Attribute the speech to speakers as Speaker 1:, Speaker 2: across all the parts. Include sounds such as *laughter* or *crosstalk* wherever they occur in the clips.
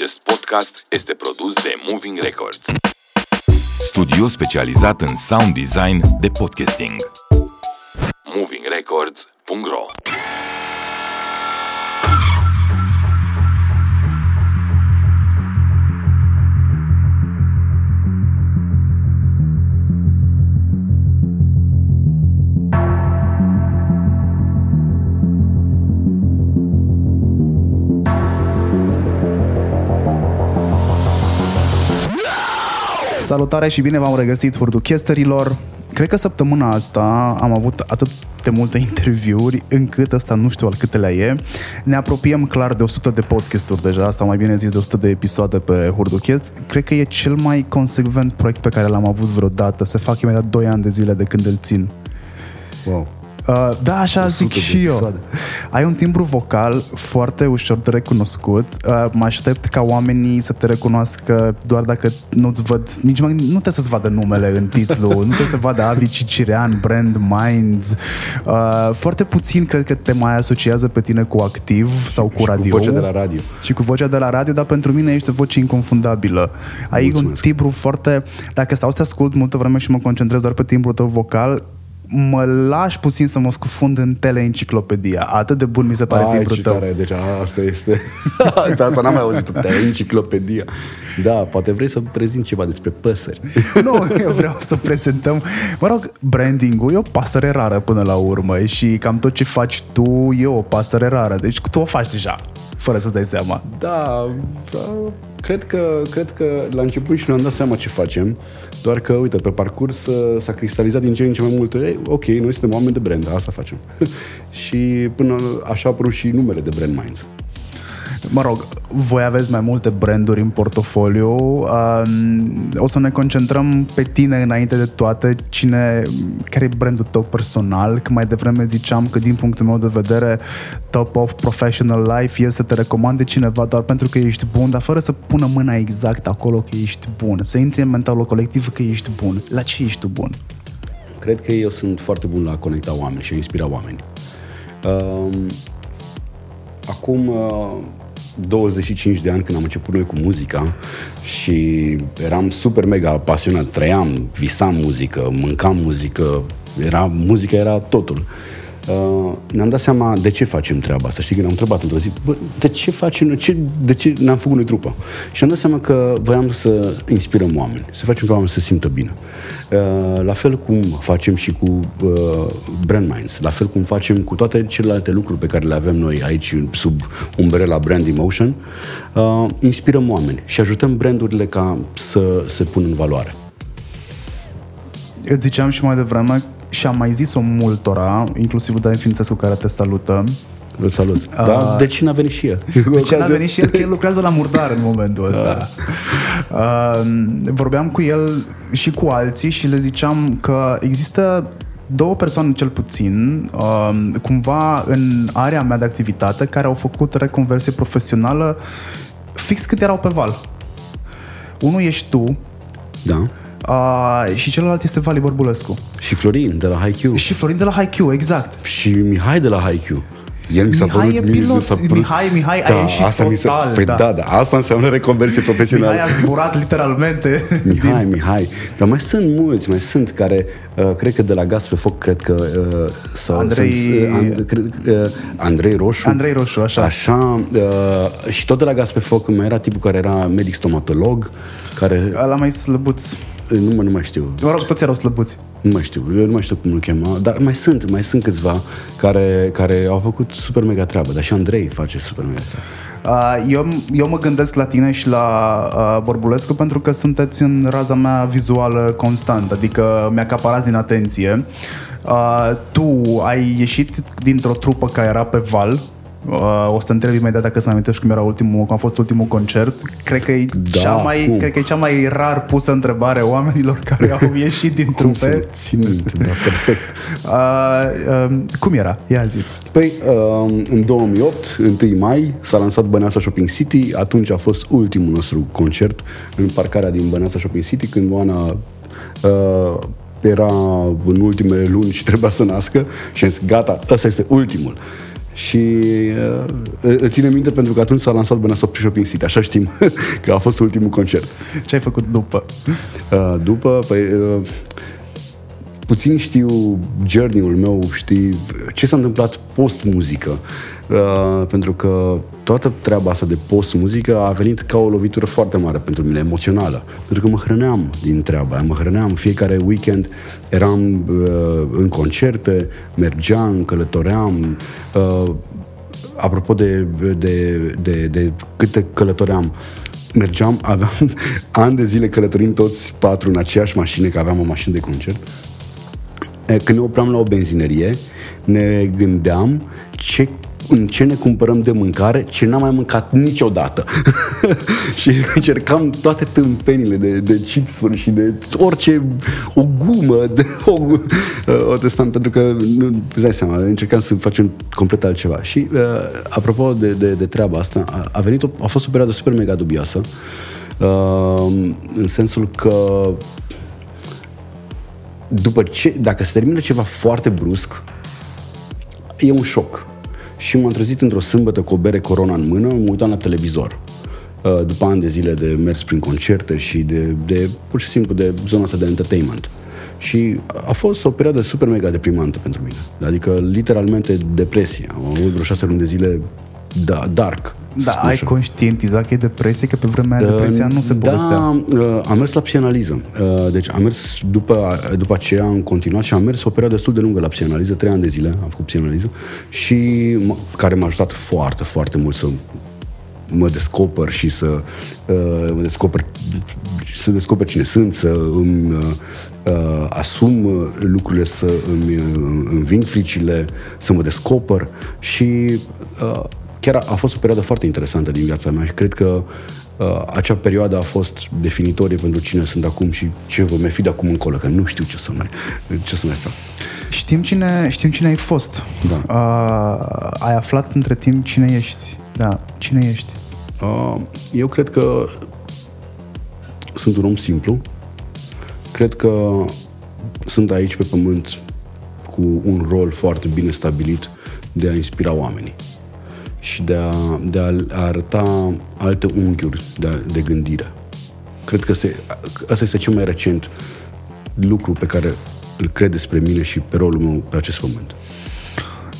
Speaker 1: Acest podcast este produs de Moving Records. Studio specializat în sound design de podcasting. movingrecords.ro
Speaker 2: Salutare și bine v-am regăsit hurduchesterilor. Cred că săptămâna asta am avut atât de multe *laughs* interviuri încât ăsta nu știu al câtelea e. Ne apropiem clar de 100 de podcasturi deja, asta mai bine zis de 100 de episoade pe Hurduchest. Cred că e cel mai consecvent proiect pe care l-am avut vreodată. Se fac imediat 2 ani de zile de când îl țin.
Speaker 3: Wow.
Speaker 2: Uh, da, așa zic și eu. Ai un timbru vocal foarte ușor de recunoscut. Uh, mă aștept ca oamenii să te recunoască doar dacă nu-ți văd, nici mai, nu trebuie să-ți vadă numele în titlu, *laughs* nu trebuie să vadă Avi Cicirean, Brand Minds. Uh, foarte puțin cred că te mai asociază pe tine cu activ sau cu
Speaker 3: și
Speaker 2: radio.
Speaker 3: cu vocea de la radio.
Speaker 2: Și cu vocea de la radio, dar pentru mine ești o voce inconfundabilă. Ai un
Speaker 3: Mulțumesc.
Speaker 2: timbru foarte... Dacă stau să te ascult multă vreme și mă concentrez doar pe timbrul tău vocal, mă lași puțin să mă scufund în teleenciclopedia. Atât de bun mi se pare
Speaker 3: Ai,
Speaker 2: timbrul
Speaker 3: ce
Speaker 2: tău.
Speaker 3: tare, deci asta este... *laughs* Pe asta n-am mai auzit te enciclopedia. Da, poate vrei să prezint ceva despre păsări. *laughs*
Speaker 2: Nu, eu vreau să prezentăm... Mă rog, branding-ul e o pasăre rară până la urmă și cam tot ce faci tu e o pasăre rară. Deci tu o faci deja, fără să-ți dai seama.
Speaker 3: Da, da cred, că, cred că la început și ne-am dat seama ce facem, doar că, uite, pe parcurs uh, s-a cristalizat din ce în ce mai mult. Ei, ok, noi suntem oameni de brand, asta facem. *laughs* și până așa a apărut și numele de Brand Minds.
Speaker 2: Mă rog, voi aveți mai multe branduri în portofoliu. Um, o să ne concentrăm pe tine înainte de toate. Cine, care e brandul tău personal? Că mai devreme ziceam că din punctul meu de vedere top of professional life e să te recomande cineva doar pentru că ești bun, dar fără să pună mâna exact acolo că ești bun. Să intri în mentalul colectiv că ești bun. La ce ești tu bun?
Speaker 3: Cred că eu sunt foarte bun la a conecta oameni și a inspira oameni. Um, acum uh, 25 de ani când am început noi cu muzica și eram super mega pasionat, trăiam, visam muzică, mâncam muzică, era, muzica era totul. Uh, ne-am dat seama de ce facem treaba asta. Știi, când am întrebat într-o zi, bă, de ce facem noi, ce, de ce ne-am făcut noi trupă? Și am dat seama că voiam să inspirăm oameni, să facem pe oameni să se simtă bine. Uh, la fel cum facem și cu uh, Brand Minds, la fel cum facem cu toate celelalte lucruri pe care le avem noi aici sub umbrela Brand Emotion, uh, inspirăm oameni și ajutăm brandurile ca să se pună în valoare.
Speaker 2: Îți ziceam și mai devreme și am mai zis-o multora, inclusiv Dani Fințescu care te salută,
Speaker 3: Îl salut. Uh, da, de ce n-a venit și el?
Speaker 2: De ce n-a venit și el? Că el lucrează la murdar în momentul ăsta. Uh, vorbeam cu el și cu alții și le ziceam că există două persoane cel puțin, uh, cumva în area mea de activitate, care au făcut reconversie profesională fix cât erau pe val. Unul ești tu
Speaker 3: Da.
Speaker 2: Uh, și celălalt este Vali Bărbulescu.
Speaker 3: Și Florin de la HiQ.
Speaker 2: Și Florin de la HiQ, exact.
Speaker 3: Și Mihai de la HiQ. El mi s-a
Speaker 2: Mihai
Speaker 3: părut,
Speaker 2: e
Speaker 3: mie
Speaker 2: pilot.
Speaker 3: mi s-a părut,
Speaker 2: Mihai- Mihai a ieșit
Speaker 3: asta mi se,
Speaker 2: total,
Speaker 3: păi
Speaker 2: da.
Speaker 3: da. da, asta înseamnă reconversie profesională.
Speaker 2: Mihai a zburat literalmente.
Speaker 3: Mihai, Mihai. Dar mai sunt mulți, mai sunt care, uh, cred că de la Gaz pe Foc, cred că... Uh, sau,
Speaker 2: Andrei-
Speaker 3: Sunt, uh, And, cred, uh, Andrei Roșu.
Speaker 2: Andrei Roșu, așa.
Speaker 3: Așa. Uh, și tot de la Gaz pe Foc mai era tipul care era medic stomatolog, care...
Speaker 2: Ăla mai slăbuț.
Speaker 3: Nu, mă, nu mai știu.
Speaker 2: Mă rog, toți erau slăbuți.
Speaker 3: Nu mai știu, eu nu mai știu cum îl chema, dar mai sunt, mai sunt câțiva care, care au făcut super mega treabă, dar și Andrei face super mega treabă.
Speaker 2: Uh, Eu, eu mă gândesc la tine și la uh, Borbulescu pentru că sunteți în raza mea vizuală constant, adică mi-acaparați din atenție. Uh, tu ai ieșit dintr-o trupă care era pe val, Uh, o să te întreb imediat dacă îți mai amintești cum era ultimul, cum a fost ultimul concert. Cred că e,
Speaker 3: Da,
Speaker 2: cea, mai,
Speaker 3: cum?
Speaker 2: cred că e cea mai rar pusă întrebare oamenilor *laughs* care au ieșit din
Speaker 3: Cum
Speaker 2: trupe.
Speaker 3: să țin minte, da, perfect. *laughs*
Speaker 2: Uh, uh, cum era? Ia zi.
Speaker 3: Păi, uh, în 2008, 1 mai, s-a lansat Băneasa Shopping City, atunci a fost ultimul nostru concert în parcarea din Băneasa Shopping City, când Oana uh, era în ultimele luni și trebuia să nască și am zis, gata, ăsta este ultimul. Și uh, îl ține minte pentru că atunci s-a lansat Băneasa Shopping City, așa știm *laughs* că a fost ultimul concert.
Speaker 2: Ce ai făcut după?
Speaker 3: Uh, după, păi, uh, puțin știu journey-ul meu, știi ce s-a întâmplat post-muzică. Uh, pentru că toată treaba asta de post-muzică a venit ca o lovitură foarte mare pentru mine, emoțională. Pentru că mă hrăneam din treaba aia, mă hrăneam fiecare weekend, eram uh, în concerte, mergeam, călătoream, uh, apropo de, de, de, de câte călătoream, mergeam, *laughs* aveam ani de zile călătorim toți patru în aceeași mașină, că aveam o mașină de concert. Când ne opream la o benzinerie, ne gândeam ce în ce ne cumpărăm de mâncare, ce n-am mai mâncat niciodată. *laughs* și încercam toate tâmpenile de, de chipsuri și de orice, o gumă, de o, o testam, pentru că, nu, îți dai seama, încercam să facem complet altceva. Și, uh, apropo de, de, de treaba asta, a, a venit, o, a fost o perioadă super mega dubioasă, uh, în sensul că după ce, dacă se termină ceva foarte brusc, e un șoc și m-am trezit într-o sâmbătă cu o bere corona în mână, mă uitam la televizor. Uh, după ani de zile de mers prin concerte și de, de pur și simplu de zona asta de entertainment. Și a fost o perioadă super mega deprimantă pentru mine. Adică, literalmente, depresie. Am avut vreo șase luni de zile da, dark.
Speaker 2: Da, ai așa. conștientizat că e depresie, că pe vremea aia depresia nu se
Speaker 3: da,
Speaker 2: povestea.
Speaker 3: Uh, am mers la psianaliză. Uh, deci am mers după, după aceea am continuat și am mers o perioadă destul de lungă la psianaliză, trei ani de zile am făcut psianaliză și care m-a ajutat foarte, foarte mult să mă descoper și să uh, mă descoper să descoper cine sunt, să îmi uh, asum lucrurile, să îmi uh, înving fricile, să mă descoper și uh, chiar a, a fost o perioadă foarte interesantă din viața mea și cred că uh, acea perioadă a fost definitorie pentru cine sunt acum și ce vă mai fi de acum încolo, că nu știu ce să mai, ce să mai fac.
Speaker 2: Știm cine, știm cine ai fost.
Speaker 3: Da.
Speaker 2: Uh, ai aflat între timp cine ești. Da, cine ești?
Speaker 3: Uh, eu cred că sunt un om simplu. Cred că sunt aici pe pământ cu un rol foarte bine stabilit de a inspira oamenii și de a, de a arăta alte unghiuri de, de gândire. Cred că se, asta este cel mai recent lucru pe care îl cred despre mine și pe rolul meu pe acest pământ.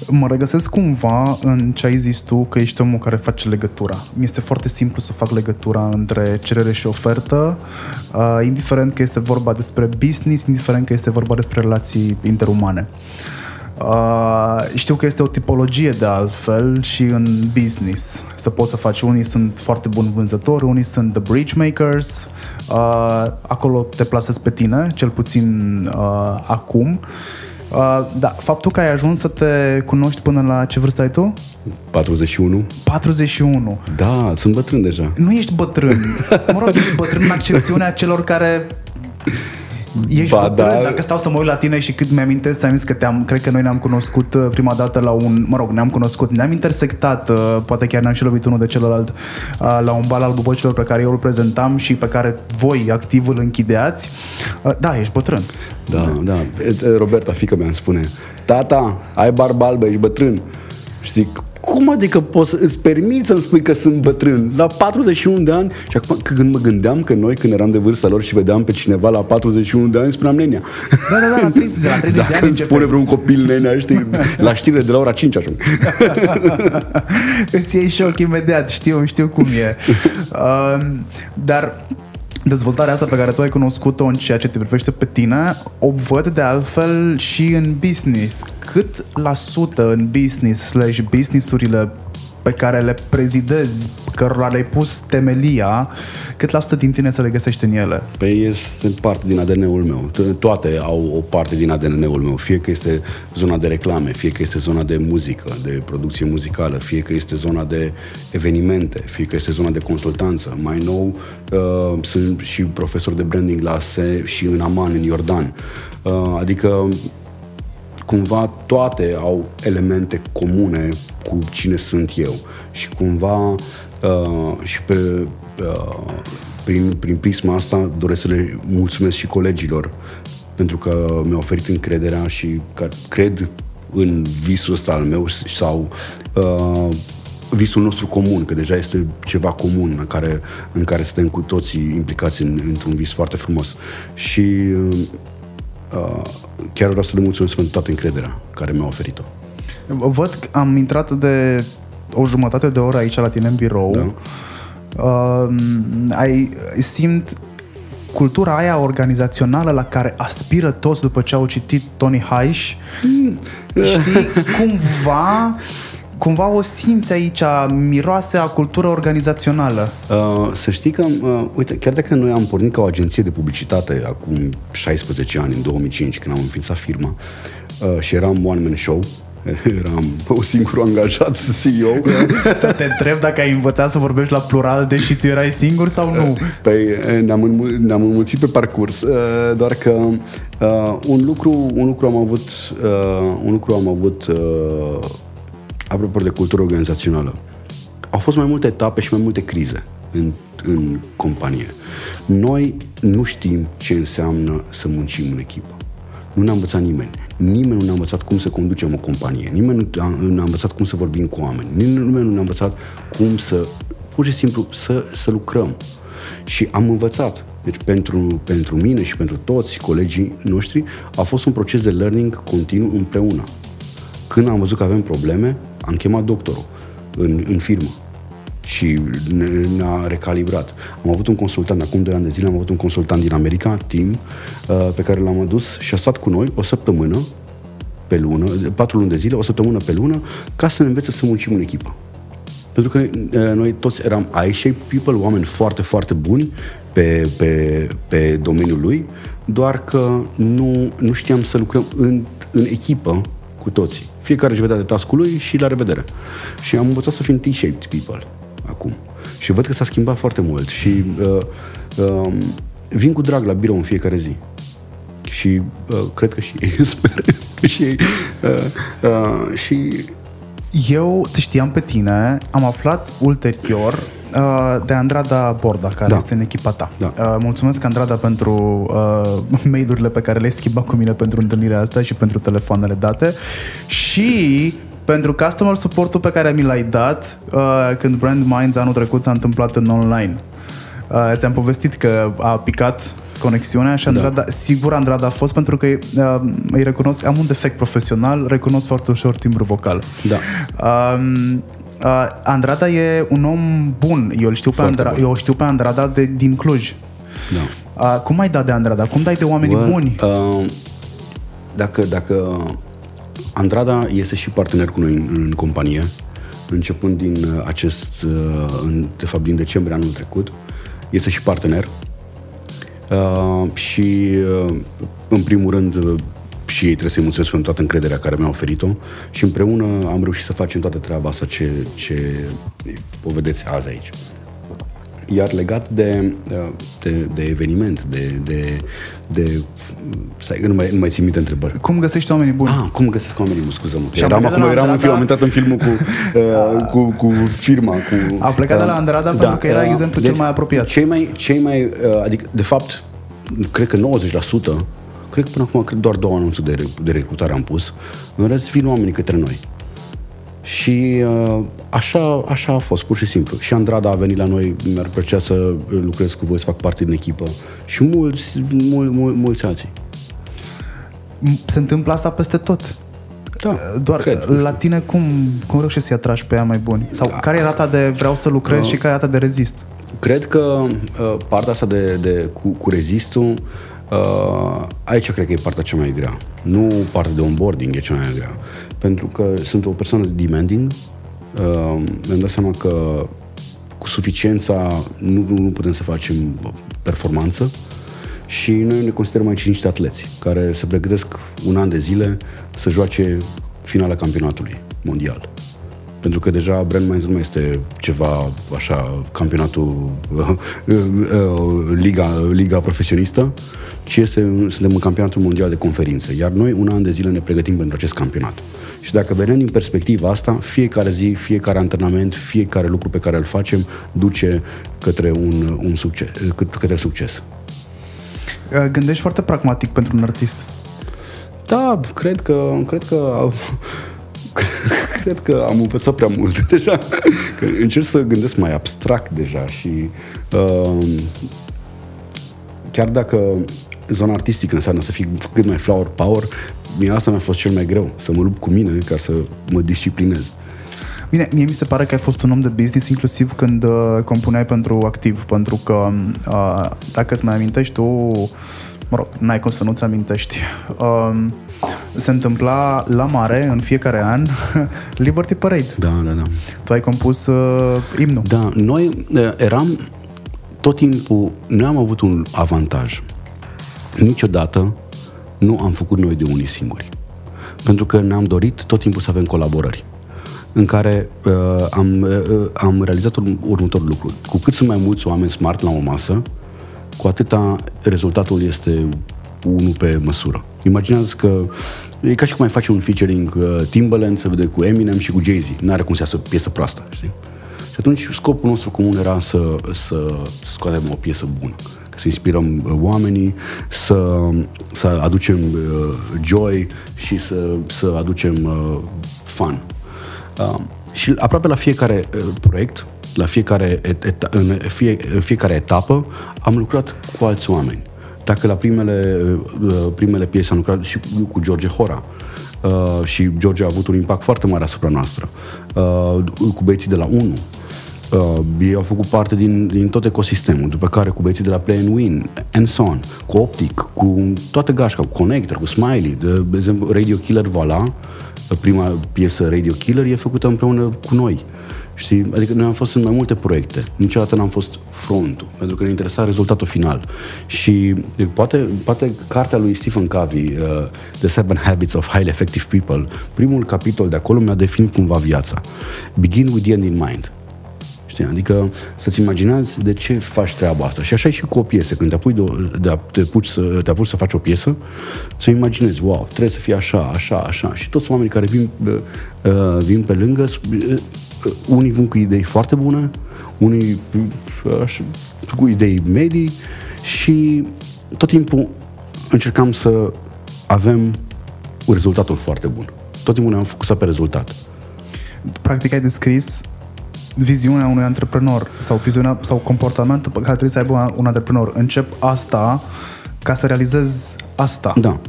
Speaker 2: Mă regăsesc cumva în ce ai zis tu că ești omul care face legătura. Mi este foarte simplu să fac legătura între cerere și ofertă, uh, indiferent că este vorba despre business, indiferent că este vorba despre relații interumane. Uh, Uh, știu că este o tipologie de altfel și în business. Să poți să faci, unii sunt foarte buni vânzători, unii sunt the bridge makers. Uh, acolo te plasezi pe tine, cel puțin uh, acum. Uh, da, faptul că ai ajuns să te cunoști până la ce vârstă ai tu?
Speaker 3: 41.
Speaker 2: 41.
Speaker 3: Da, sunt bătrân deja.
Speaker 2: Nu ești bătrân. *laughs* Mă rog, ești bătrân în accepțiunea celor care Ești ba, bătrân, da. dacă stau să mă uit la tine și cât mi-amintesc, ți-am zis că te-am, cred că noi ne-am cunoscut uh, prima dată la un, mă rog, ne-am cunoscut, ne-am intersectat, uh, poate chiar ne-am și lovit unul de celălalt uh, la un bal al bubocilor pe care eu îl prezentam și pe care voi activ îl închideați. Da, ești bătrân.
Speaker 3: Da, da. Roberta, fică mea, îmi spune, tata, ai barbă albă, ești bătrân. Și zic, cum adică poți să îți permiți să-mi spui că sunt bătrân? La 41 de ani și acum când mă gândeam că noi când eram de vârsta lor și vedeam pe cineva la 41 de ani, spuneam nenea.
Speaker 2: Da, da, da, la 30, de la *laughs* 30
Speaker 3: Dacă
Speaker 2: de ani
Speaker 3: spune vreun copil nenea, știi, la știrile de la ora 5 ajung. *laughs*
Speaker 2: Îți iei șoc imediat, știu, știu cum e. Uh, *laughs* dar dezvoltarea asta pe care tu ai cunoscut-o în ceea ce te privește pe tine, o văd de altfel și în business. Cât la sută în business slash businessurile pe care le prezidezi, cărora le-ai pus temelia, cât la sută din tine să le găsești în ele?
Speaker 3: Păi este parte din ADN-ul meu. Toate au o parte din ADN-ul meu. Fie că este zona de reclame, fie că este zona de muzică, de producție muzicală, fie că este zona de evenimente, fie că este zona de consultanță. Mai nou uh, sunt și profesor de branding la ASE și în Aman, în Iordan. Uh, adică cumva toate au elemente comune cu cine sunt eu și cumva uh, și pe uh, prin, prin prisma asta doresc să le mulțumesc și colegilor pentru că mi-au oferit încrederea și că cred în visul ăsta al meu sau uh, visul nostru comun, că deja este ceva comun în care, în care suntem cu toții implicați în, într-un vis foarte frumos. Și uh, chiar vreau să le mulțumesc pentru toată încrederea care mi-a oferit-o.
Speaker 2: Văd că am intrat de o jumătate de oră aici la tine în birou. Da. Uh, ai, simt cultura aia organizațională la care aspiră toți după ce au citit Tony Haish. Mm. Știi, cumva *laughs* cumva o simți aici, miroase a cultură organizațională.
Speaker 3: Uh, să știi că, uh, uite, chiar dacă noi am pornit ca o agenție de publicitate acum 16 ani, în 2005, când am înființat firma, uh, și eram one-man show, *laughs* eram *laughs* o singur angajat CEO.
Speaker 2: Să te întreb dacă ai învățat să vorbești la plural deși tu erai singur sau nu?
Speaker 3: Păi ne-am, înmul- ne-am înmulțit pe parcurs, uh, doar că uh, un, lucru, un lucru am avut, uh, un lucru am avut uh, apropo de cultură organizațională. Au fost mai multe etape și mai multe crize în, în companie. Noi nu știm ce înseamnă să muncim în echipă. Nu ne-a învățat nimeni. Nimeni nu ne-a învățat cum să conducem o companie. Nimeni nu ne-a învățat cum să vorbim cu oameni. Nimeni nu ne-a învățat cum să, pur și simplu, să, să lucrăm. Și am învățat. Deci pentru, pentru mine și pentru toți colegii noștri a fost un proces de learning continuu împreună. Când am văzut că avem probleme, am chemat doctorul în, în firmă și ne-a recalibrat. Am avut un consultant, acum 2 ani de zile am avut un consultant din America, Tim, uh, pe care l-am adus și a stat cu noi o săptămână pe lună, patru luni de zile, o săptămână pe lună, ca să ne învețe să muncim în echipă. Pentru că uh, noi toți eram I-shape people, oameni foarte, foarte buni pe, pe, pe domeniul lui, doar că nu, nu știam să lucrăm în, în echipă cu toții. Fiecare își vedea de tascul lui și la revedere. Și am învățat să fim T-shaped people acum. Și văd că s-a schimbat foarte mult și uh, uh, vin cu drag la birou în fiecare zi. Și uh, cred că și ei, *laughs* sper că și ei. Uh, uh, și
Speaker 2: eu te știam pe tine, am aflat ulterior uh, de Andrada Borda, care da. este în echipa ta. Da. Uh, mulțumesc, Andrada, pentru uh, *laughs* mail-urile pe care le-ai schimbat cu mine pentru întâlnirea asta și pentru telefoanele date. Și pentru customer support-ul pe care mi l-ai dat uh, când Brand Minds anul trecut s-a întâmplat în online. Uh, ți-am povestit că a picat conexiunea și Andrada, da. sigur Andrada a fost pentru că uh, îi recunosc, am un defect profesional, recunosc foarte ușor timbru vocal.
Speaker 3: Da.
Speaker 2: Uh, uh, Andrada e un om bun. Eu, știu pe Andra- bun. eu știu pe Andrada de, din Cluj. Da. Uh, cum ai dat de Andrada? Cum dai de oameni well, buni? Uh,
Speaker 3: dacă, dacă Andrada este și partener cu noi în, în companie, începând din uh, acest, uh, în, de fapt din decembrie anul trecut, este și partener uh, și uh, în primul rând uh, și ei trebuie să-i mulțumesc pentru toată încrederea care mi-a oferit-o și împreună am reușit să facem toată treaba asta ce, ce o vedeți azi aici. Iar legat de, de, de eveniment, de, de, de Stai, nu mai, nu mai țin minte întrebări.
Speaker 2: Cum găsești oamenii buni?
Speaker 3: Ah, cum găsesc oamenii buni, scuză-mă. Eram acum, eram în film, am intrat în filmul cu, *laughs* uh, cu, cu firma. Cu,
Speaker 2: a plecat uh, de la uh, Andrada da, pentru că era uh, exemplul deci, cel mai apropiat.
Speaker 3: Cei mai, cei mai uh, adică, de fapt, cred că 90%, cred că până acum cred doar două anunțuri de, de recrutare am pus, în rest vin oamenii către noi. Și uh, așa, așa a fost, pur și simplu. Și Andrada a venit la noi, mi-ar plăcea să lucrez cu voi, să fac parte din echipă. Și mulți, mul, mul, mulți alții.
Speaker 2: Se întâmplă asta peste tot.
Speaker 3: Da,
Speaker 2: Doar cred, la tine cum, cum reușești să-i atragi pe ea mai buni? Sau da. care e rata de vreau să lucrez uh, și care e rata de rezist?
Speaker 3: Cred că uh, partea asta de, de cu, cu rezistul Uh, aici cred că e partea cea mai grea. Nu partea de onboarding e cea mai grea. Pentru că sunt o persoană demanding. Uh, mi-am dat seama că cu suficiența nu, nu putem să facem performanță și noi ne considerăm aici niște atleți care se pregătesc un an de zile să joace finala campionatului mondial. Pentru că deja Brand Minds nu mai este ceva așa, campionatul, uh, uh, liga, liga profesionistă, ci este, suntem în campionatul mondial de conferințe. Iar noi un an de zile ne pregătim pentru acest campionat. Și dacă vedem din perspectiva asta, fiecare zi, fiecare antrenament, fiecare lucru pe care îl facem duce către un, un succes, către succes.
Speaker 2: Uh, gândești foarte pragmatic pentru un artist.
Speaker 3: Da, cred că, cred că cred că am învățat prea mult *laughs* deja. Că încerc să gândesc mai abstract deja și uh, chiar dacă zona artistică înseamnă să fii cât mai flower power, mie asta mi-a fost cel mai greu, să mă lupt cu mine ca să mă disciplinez.
Speaker 2: Bine, mie mi se pare că ai fost un om de business inclusiv când uh, compuneai pentru activ, pentru că uh, dacă îți mai amintești tu, mă rog, n-ai cum să nu-ți amintești, uh, se întâmpla la mare în fiecare an *laughs* Liberty Parade.
Speaker 3: Da, da, da.
Speaker 2: Tu ai compus uh, imnul.
Speaker 3: Da, noi uh, eram tot timpul, noi am avut un avantaj. Niciodată nu am făcut noi de unii singuri. Pentru că ne-am dorit tot timpul să avem colaborări în care uh, am, uh, am realizat următorul lucru. Cu cât sunt mai mulți oameni smart la o masă, cu atâta rezultatul este unul pe măsură. Imaginează că e ca și cum mai face un featuring uh, Timbaland, să vede cu Eminem și cu Jay-Z. N-are cum să iasă piesă proastă, știi? Și atunci scopul nostru comun era să, să scoatem o piesă bună să inspirăm uh, oamenii, să, să aducem uh, joy și să, să aducem uh, fun. Uh, și aproape la fiecare uh, proiect, la fiecare et, et, în, fie, în fiecare etapă, am lucrat cu alți oameni. Dacă la primele, uh, primele piese am lucrat și cu George Hora, Uh, și George a avut un impact foarte mare asupra noastră. Uh, cu băieții de la 1, Uh, ei au făcut parte din, din tot ecosistemul, după care cu băieții de la Play and Win, and so on, cu Optic, cu toată gașca, cu Connector, cu Smiley, de, de exemplu Radio Killer Vala, prima piesă Radio Killer e făcută împreună cu noi. Știi? Adică noi am fost în mai multe proiecte. Niciodată n-am fost frontul, pentru că ne interesa rezultatul final. Și poate, poate cartea lui Stephen Covey, uh, The Seven Habits of Highly Effective People, primul capitol de acolo mi-a definit cumva viața. Begin with the end in mind. Știi? Adică să-ți imaginezi de ce faci treaba asta. Și așa e și cu o piesă. Când te apuci, de, de, te, apuci să, te apuci să faci o piesă, să imaginezi, wow, trebuie să fie așa, așa, așa. Și toți oamenii care vin, uh, uh vin pe lângă, uh, unii vin cu idei foarte bune, unii uh, așa, cu idei medii și tot timpul încercam să avem un rezultatul foarte bun. Tot timpul ne-am focusat pe rezultat.
Speaker 2: Practic ai descris viziunea unui antreprenor sau viziunea sau comportamentul pe care trebuie să aibă un antreprenor. Încep asta ca să realizez asta.
Speaker 3: Da.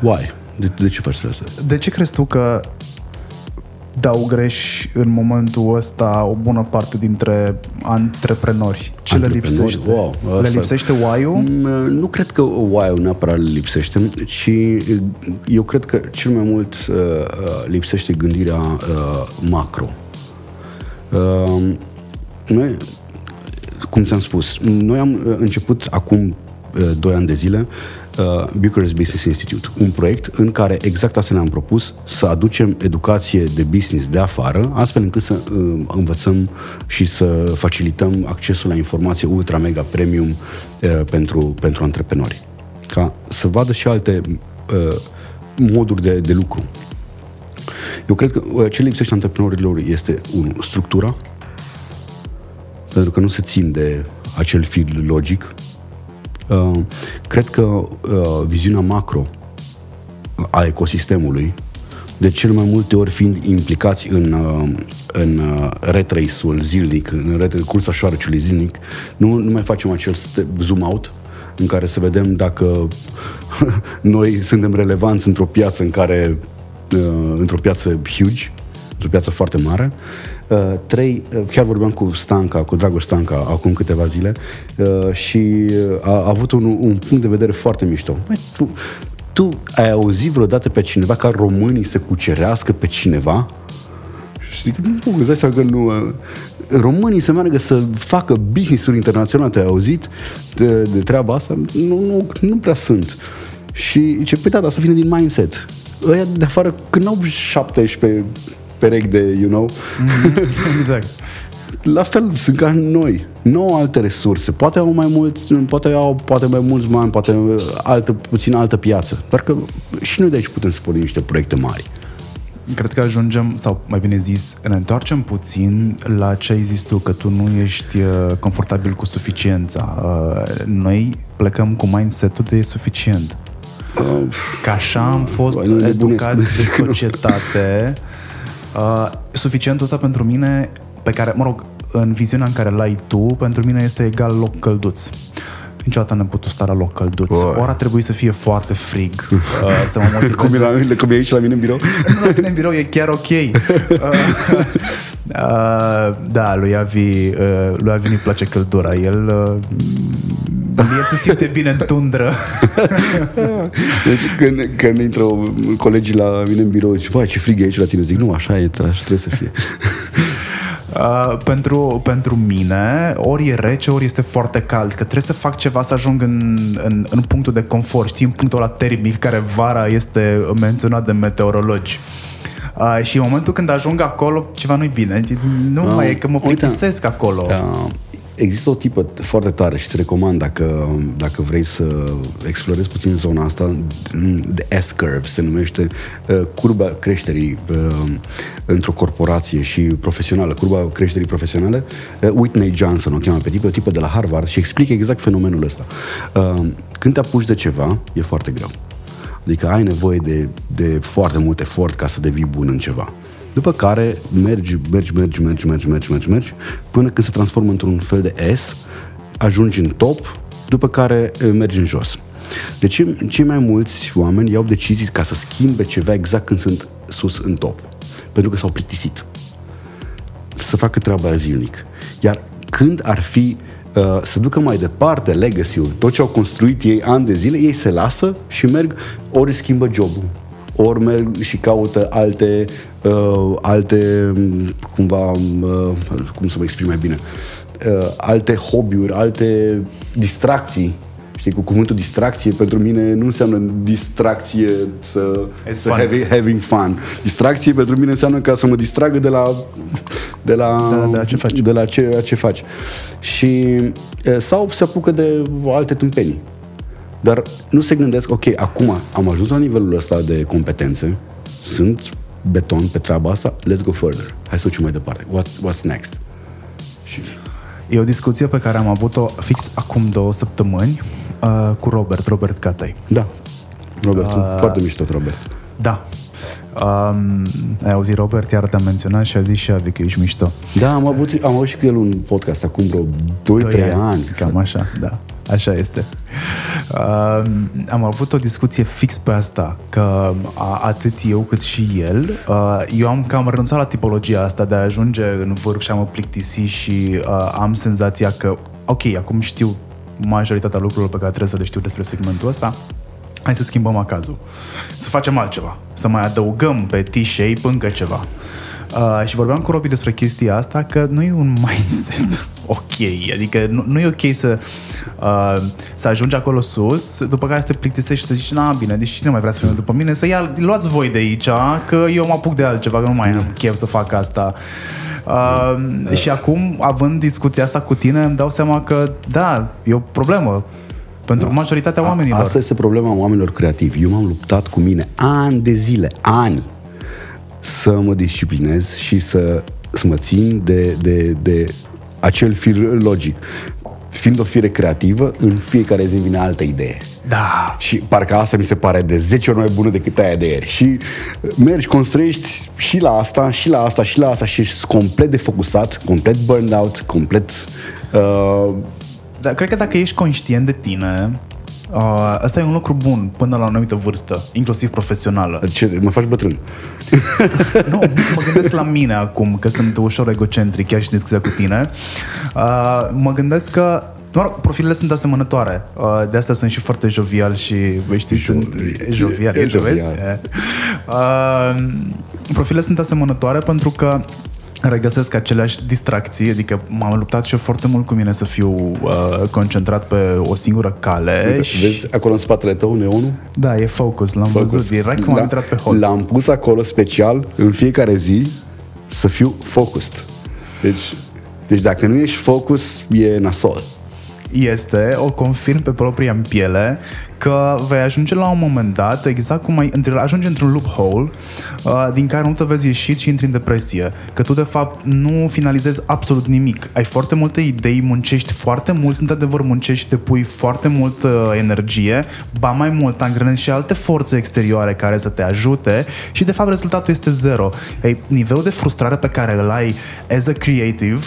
Speaker 3: Why? De, de ce faci asta?
Speaker 2: De ce crezi tu că dau greș în momentul ăsta o bună parte dintre antreprenori? Ce le lipsește? Wow, le lipsește why-ul?
Speaker 3: Mm, nu cred că why-ul neapărat le lipsește, ci eu cred că cel mai mult uh, uh lipsește gândirea uh, macro. Uh, noi, cum ți-am spus, noi am uh, început acum uh, 2 ani de zile uh, Bucharest Business Institute, un proiect în care exact asta ne-am propus, să aducem educație de business de afară, astfel încât să uh, învățăm și să facilităm accesul la informație ultra mega premium uh, pentru, pentru antreprenori. Ca să vadă și alte uh, moduri de, de lucru. Eu cred că uh, ce lipsește antreprenorilor este, un, structura, pentru că nu se țin de acel fil logic. Uh, cred că uh, viziunea macro a ecosistemului, de cel mai multe ori fiind implicați în, uh, în uh, retrace-ul zilnic, în ret- cursa șoareciului zilnic, nu, nu mai facem acel zoom out în care să vedem dacă *laughs* noi suntem relevanți într-o piață în care uh, într-o piață huge, într-o piață foarte mare. Uh, trei, uh, chiar vorbeam cu Stanca, cu Dragoș Stanca, acum câteva zile uh, și uh, a, a avut un, un punct de vedere foarte mișto. Băi, tu, tu ai auzit vreodată pe cineva ca românii să cucerească pe cineva? Și zic, nu, îți dai seama că nu... Uh, românii să meargă să facă business-uri internaționale, te-ai auzit de, de treaba asta? Nu, nu, nu prea sunt. Și ce păi da, dar să vină din mindset ăia de afară, când au 17 perechi de, you know?
Speaker 2: Mm-hmm. *laughs* exact.
Speaker 3: La fel sunt ca noi. Nu au alte resurse. Poate au mai mulți, poate au poate mai mulți bani, poate altă, puțin altă piață. Dar că și noi de aici putem să pornim niște proiecte mari.
Speaker 2: Cred că ajungem, sau mai bine zis, ne întoarcem puțin la ce ai zis tu, că tu nu ești uh, confortabil cu suficiența. Uh, noi plecăm cu mindset-ul de suficient. Că așa am fost
Speaker 3: Bă, nu
Speaker 2: educați
Speaker 3: nebunesc.
Speaker 2: de societate. *laughs* Uh, suficientul ăsta pentru mine, pe care, mă rog, în viziunea în care l-ai tu, pentru mine este egal loc călduț. Niciodată n-am putut sta la loc călduț.
Speaker 3: Bă.
Speaker 2: Ori a trebuit să fie foarte frig, uh, să mă *laughs* motiveze.
Speaker 3: Cum e, la, cum e aici la mine în birou?
Speaker 2: Nu, la tine în birou e chiar ok. *laughs* Uh, uh, da, lui Avi, uh, lui Avi nu-i place căldura. El, uh, el se simte bine în tundră. *laughs*
Speaker 3: Deci când, când intră colegii la mine în birou și vai ce frig e aici la tine, zic nu, așa e, așa trebuie să fie. *laughs*
Speaker 2: Uh, pentru, pentru mine, ori e rece, ori este foarte cald, că trebuie să fac ceva să ajung în, în, în punctul de confort, știi, în punctul ăla termic care vara este menționat de meteorologi. Uh, și în momentul când ajung acolo, ceva nu-i bine. Nu
Speaker 3: Da.
Speaker 2: mai e că mă
Speaker 3: Uite,
Speaker 2: plictisesc acolo.
Speaker 3: Uh, Există o tipă foarte tare și îți recomand dacă, dacă vrei să explorezi puțin zona asta, de S-curve se numește uh, curba creșterii uh, într-o corporație și profesională, curba creșterii profesionale. Uh, Whitney Johnson o cheamă pe tipă, o tipă de la Harvard și explică exact fenomenul ăsta. Uh, când te apuci de ceva, e foarte greu. Adică ai nevoie de, de foarte mult efort ca să devii bun în ceva. După care mergi, mergi, mergi, mergi, mergi, mergi, mergi, mergi, până când se transformă într-un fel de S, ajungi în top, după care eh, mergi în jos. Deci cei mai mulți oameni iau decizii ca să schimbe ceva exact când sunt sus în top. Pentru că s-au plictisit să facă treaba aia zilnic. Iar când ar fi uh, să ducă mai departe legacy-ul, tot ce au construit ei ani de zile, ei se lasă și merg, ori își schimbă jobul, ori merg și caută alte, uh, alte m, cumva, uh, cum să mă exprim mai bine, uh, alte hobby-uri, alte distracții. Știi, cu cuvântul distracție pentru mine nu înseamnă distracție să,
Speaker 2: It's
Speaker 3: să
Speaker 2: fun.
Speaker 3: having, having fun. Distracție pentru mine înseamnă ca să mă distragă de la de la,
Speaker 2: De la- de la ce faci.
Speaker 3: De la ce, ce faci. Și e, sau se apucă de alte tâmpenii. Dar nu se gândesc, ok, acum am ajuns la nivelul ăsta de competențe, sunt beton pe treaba asta, let's go further. Hai să ducem mai departe. What, what's next? Și
Speaker 2: E o discuție pe care am avut-o fix acum două săptămâni uh, cu Robert, Robert Catei.
Speaker 3: da, Robert, uh, foarte mișto, Robert.
Speaker 2: Da. Um, ai auzit Robert, iar te-am menționat și a zis și Avi că ești mișto.
Speaker 3: Da, am avut, am avut și cu el un podcast acum vreo 2-3
Speaker 2: Doi
Speaker 3: ani.
Speaker 2: Cam așa, da. Așa este. Uh, am avut o discuție fix pe asta, că a, atât eu cât și el, uh, eu am cam renunțat la tipologia asta de a ajunge în vârf și a mă plictisi și uh, am senzația că, ok, acum știu majoritatea lucrurilor pe care trebuie să le știu despre segmentul ăsta, hai să schimbăm acazul. Să facem altceva. Să mai adăugăm pe T-shape încă ceva. Uh, și vorbeam cu Robi despre chestia asta că nu e un mindset ok. Adică nu, nu e ok să, uh, să ajungi acolo sus, după care să te plictisești și să zici, na, bine, deci cine mai vrea să vină după mine? Să ia, luați voi de aici, că eu mă apuc de altceva, că nu mai am chef să fac asta. Uh, și acum, având discuția asta cu tine, îmi dau seama că, da, e o problemă pentru majoritatea oamenilor.
Speaker 3: Asta este problema oamenilor creativi. Eu m-am luptat cu mine ani de zile, ani, să mă disciplinez și să, să mă țin de, de, de acel fir logic. Fiind o fire creativă, în fiecare zi îmi vine altă idee.
Speaker 2: Da.
Speaker 3: Și parcă asta mi se pare de 10 ori mai bună decât aia de ieri. Și mergi, construiești și la asta, și la asta, și la asta și ești complet defocusat, complet burned out, complet... Uh,
Speaker 2: Dar cred că dacă ești conștient de tine, uh, asta e un lucru bun până la o anumită vârstă, inclusiv profesională.
Speaker 3: adică mă faci bătrân. *laughs*
Speaker 2: nu, mă gândesc la mine acum, că sunt ușor egocentric, chiar și în discuția cu tine. Uh, mă gândesc că Mă rog, profilele sunt asemănătoare. Uh, de asta sunt și foarte jovial și, băi, știi, sunt jovial.
Speaker 3: e
Speaker 2: E jovial.
Speaker 3: jovial.
Speaker 2: Uh, profilele sunt asemănătoare pentru că regăsesc aceleași distracții, adică m-am luptat și eu foarte mult cu mine să fiu uh, concentrat pe o singură cale
Speaker 3: Uite,
Speaker 2: și...
Speaker 3: Vezi acolo în spatele tău neonul?
Speaker 2: Da, e focus, l-am
Speaker 3: Focus.
Speaker 2: văzut direct cum am
Speaker 3: La-
Speaker 2: intrat pe hol.
Speaker 3: L-am pus acolo special în fiecare zi să fiu focused. Deci, deci dacă nu ești focus, e nasol.
Speaker 2: Este, o confirm pe propria în piele, că vei ajunge la un moment dat, exact cum ai ajunge într-un loophole uh, din care nu te vezi ieșit și intri în depresie. Că tu, de fapt, nu finalizezi absolut nimic. Ai foarte multe idei, muncești foarte mult, într-adevăr muncești, te pui foarte mult uh, energie, ba mai mult, angrenezi și alte forțe exterioare care să te ajute și, de fapt, rezultatul este zero. Ei, nivelul de frustrare pe care îl ai as a creative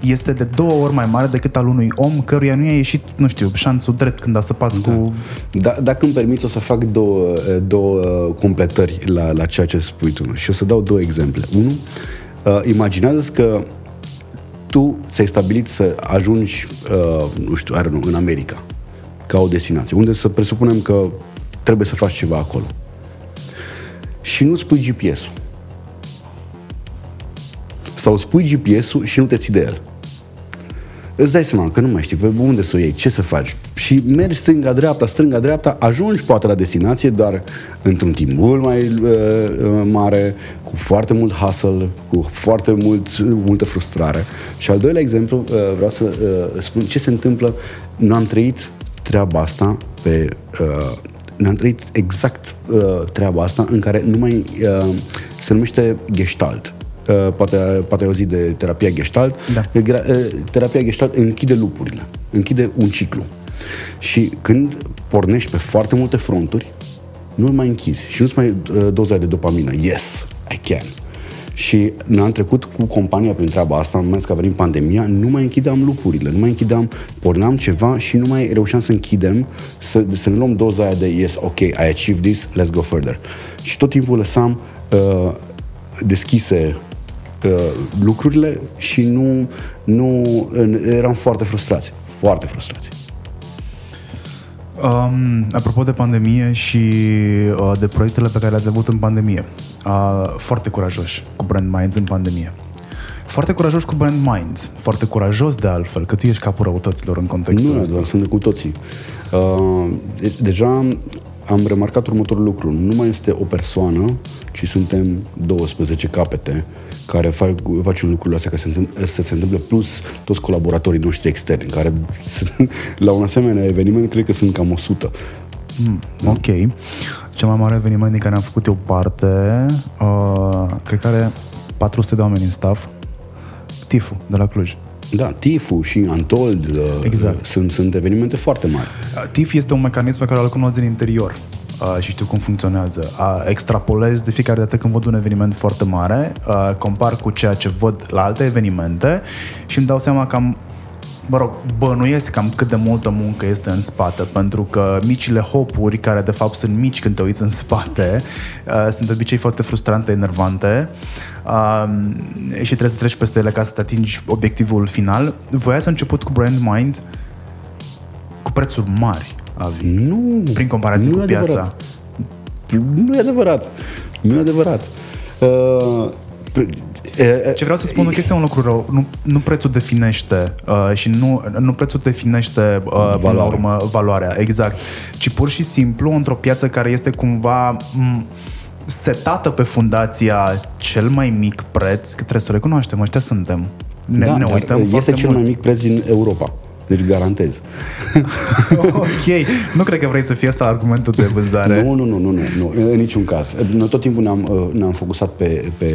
Speaker 2: este de două ori mai mare decât al unui om căruia nu i-a ieșit, nu știu, șanțul drept când a săpat da. cu...
Speaker 3: Da, dacă îmi permiți, o să fac două, două completări la, la ceea ce spui tu și o să dau două exemple. Unu, uh, imaginează că tu ți-ai stabilit să ajungi, uh, nu știu, know, în America, ca o destinație, unde să presupunem că trebuie să faci ceva acolo. Și nu spui GPS-ul sau spui GPS-ul și nu te ții de el. Îți dai seama că nu mai știi pe unde să o iei, ce să faci. Și mergi stânga-dreapta, stânga-dreapta, ajungi poate la destinație, dar într-un timp mult mai uh, uh, mare, cu foarte mult hustle, cu foarte mult, multă frustrare. Și al doilea exemplu, uh, vreau să uh, spun ce se întâmplă. Nu am trăit treaba asta pe... Uh, ne-am trăit exact uh, treaba asta în care nu mai uh, se numește gestalt. Uh, poate, poate ai auzit de terapia gestalt. Da. Uh, terapia gestalt închide lupurile, închide un ciclu. Și când pornești pe foarte multe fronturi, nu mai închizi și nu-ți mai uh, doza de dopamină. Yes, I can. Și ne am trecut cu compania prin treaba asta, în momentul că a venit pandemia, nu mai închideam lupurile, nu mai închideam, porneam ceva și nu mai reușeam să închidem, să, să ne luăm doza aia de yes, ok, I achieved this, let's go further. Și tot timpul lăsam uh, deschise uh, lucrurile și nu, nu eram foarte frustrați. Foarte frustrați.
Speaker 2: Um, apropo de pandemie și uh, de proiectele pe care le-ați avut în pandemie, uh, foarte curajoși cu Brand Minds în pandemie. Foarte curajos cu Brand Minds, foarte curajos de altfel, că tu ești capul răutăților în contextul
Speaker 3: nu,
Speaker 2: ăsta. Nu,
Speaker 3: sunt cu toții. Uh, deja am remarcat următorul lucru. Nu mai este o persoană, ci suntem 12 capete care fac, facem lucrurile astea ca să, să se întâmple, plus toți colaboratorii noștri externi, care *laughs* la un asemenea eveniment cred că sunt cam 100.
Speaker 2: Mm, ok. Cel mai mare eveniment din care am făcut eu parte, uh, cred că are 400 de oameni în staff, TIFU de la Cluj.
Speaker 3: Da, TIFU și Antold uh, exact. sunt, sunt evenimente foarte mari.
Speaker 2: TIF este un mecanism pe care îl cunosc din interior uh, și știu cum funcționează. Uh, extrapolez de fiecare dată când văd un eveniment foarte mare, uh, compar cu ceea ce văd la alte evenimente și îmi dau seama că am mă rog, bănuiesc cam cât de multă muncă este în spate, pentru că micile hopuri, care de fapt sunt mici când te uiți în spate, uh, sunt de obicei foarte frustrante, enervante uh, și trebuie să treci peste ele ca să te atingi obiectivul final. Voi ați început cu Brand Mind cu prețuri mari, Avi.
Speaker 3: Nu.
Speaker 2: Prin comparație nu cu piața. Adevărat.
Speaker 3: Nu e adevărat. Nu e adevărat. Uh,
Speaker 2: ce vreau să spun că este un lucru rău. Nu, nu prețul definește uh, și nu, nu prețul definește uh, Valoare. până la urmă valoarea, exact. Ci pur și simplu într-o piață care este cumva m- setată pe fundația cel mai mic preț, că trebuie să recunoaștem, ăștia suntem.
Speaker 3: Ne, da, ne uităm este cel mult. mai mic preț din Europa. Deci garantez. *laughs*
Speaker 2: ok. Nu cred că vrei să fie asta argumentul de vânzare.
Speaker 3: Nu, nu, nu, nu, nu, nu. în niciun caz. Noi tot timpul ne-am, uh, ne-am focusat pe, pe,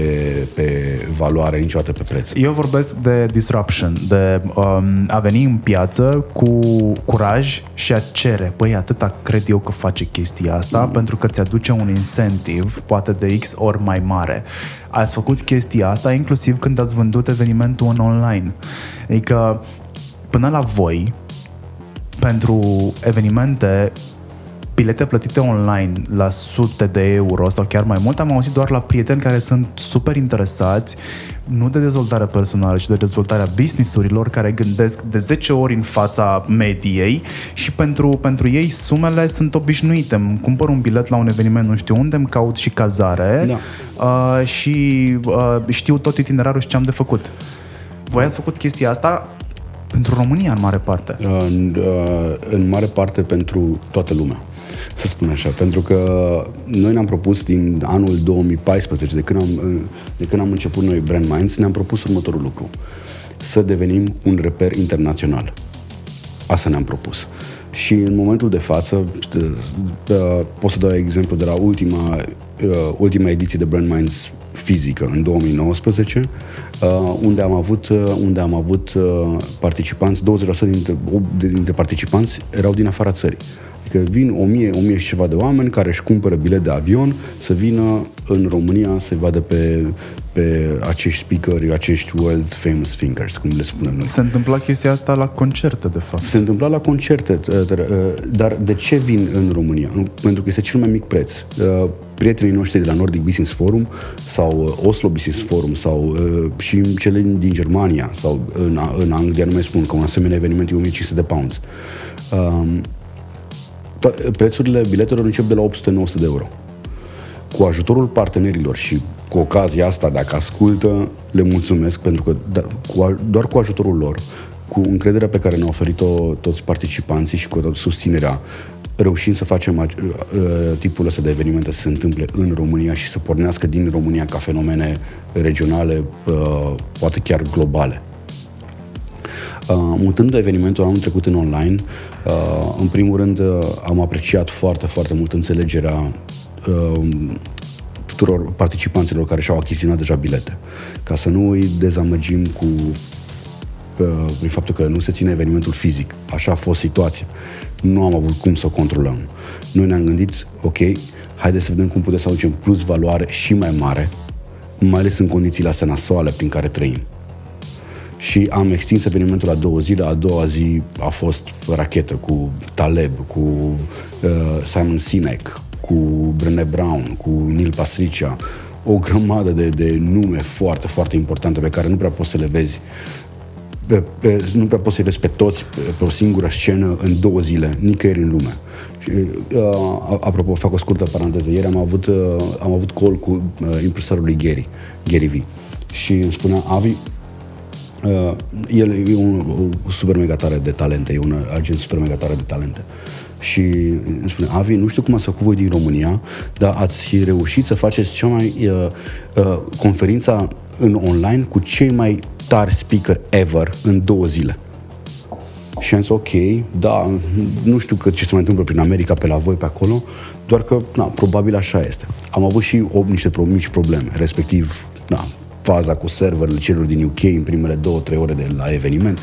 Speaker 3: pe valoare, niciodată pe preț.
Speaker 2: Eu vorbesc de disruption, de um, a veni în piață cu curaj și a cere. Păi, atâta cred eu că face chestia asta, mm. pentru că ți-aduce un incentiv, poate de X ori mai mare. Ați făcut chestia asta inclusiv când ați vândut evenimentul în online. Adică până la voi, pentru evenimente, bilete plătite online la sute de euro sau chiar mai mult, am auzit doar la prieteni care sunt super interesați, nu de dezvoltare personală, ci de dezvoltarea businessurilor care gândesc de 10 ori în fața mediei și pentru, pentru ei sumele sunt obișnuite. Îmi cumpăr un bilet la un eveniment nu știu unde, îmi caut și cazare da. uh, și uh, știu tot itinerarul și ce am de făcut. Voi ați făcut chestia asta pentru România, în mare parte.
Speaker 3: În, uh, în mare parte pentru toată lumea să spun așa, pentru că noi ne-am propus din anul 2014, de când am, uh, de când am început noi Brand Minds, ne-am propus următorul lucru. Să devenim un reper internațional. asta ne-am propus. Și în momentul de față, uh, pot să dau exemplu de la ultima, uh, ultima ediție de Brand Minds fizică în 2019, uh, unde am avut, unde am avut participanți, 20% dintre, dintre participanți erau din afara țării. Adică vin 1000, 1000 și ceva de oameni care își cumpără bilet de avion să vină în România să-i vadă pe, pe acești speakeri, acești world famous thinkers, cum le spunem noi.
Speaker 2: Se întâmpla chestia asta la concerte, de fapt.
Speaker 3: Se întâmpla la concerte, dar de ce vin în România? Pentru că este cel mai mic preț. Prietenii noștri de la Nordic Business Forum sau Oslo Business Forum sau și cele din Germania sau în, în Anglia, nu mai spun că un asemenea eveniment e 1500 de pounds. Prețurile biletelor încep de la 800-900 de euro cu ajutorul partenerilor și cu ocazia asta, dacă ascultă, le mulțumesc pentru că da, cu, doar cu ajutorul lor, cu încrederea pe care ne-au oferit-o toți participanții și cu susținerea, reușim să facem uh, tipul ăsta de evenimente să se întâmple în România și să pornească din România ca fenomene regionale, uh, poate chiar globale. Uh, mutând evenimentul anul trecut în online, uh, în primul rând uh, am apreciat foarte, foarte mult înțelegerea Um, tuturor participanților care și-au achiziționat deja bilete, ca să nu îi dezamăgim cu prin faptul că nu se ține evenimentul fizic. Așa a fost situația. Nu am avut cum să o controlăm. Noi ne-am gândit, ok, haideți să vedem cum putem să aducem plus valoare și mai mare, mai ales în condițiile astea nasoale prin care trăim. Și am extins evenimentul la două zile. A doua zi a fost rachetă cu Taleb, cu uh, Simon Sinek, cu Brené Brown, cu Neil Pastricia, o grămadă de, de nume foarte, foarte importante pe care nu prea poți să le vezi pe, pe, nu prea poți să-i vezi pe toți pe, pe o singură scenă în două zile, nicăieri în lume. Și, uh, apropo, fac o scurtă paranteză. Ieri am avut, uh, am avut call cu uh, impresarul lui Gary, Gary V. Și îmi spunea, Avi, uh, el e un, un super mega tare de talente, e un agent super mega tare de talente. Uh, și îmi spune, Avi, nu știu cum ați făcut voi din România, dar ați reușit să faceți cea mai uh, uh, conferința în online cu cei mai tari speaker ever în două zile. Și am zis, ok, da, nu știu că ce se mai întâmplă prin America pe la voi pe acolo, doar că, na, probabil așa este. Am avut și o, niște pro, mici probleme, respectiv, na, faza cu serverele celor din UK în primele două, trei ore de la eveniment.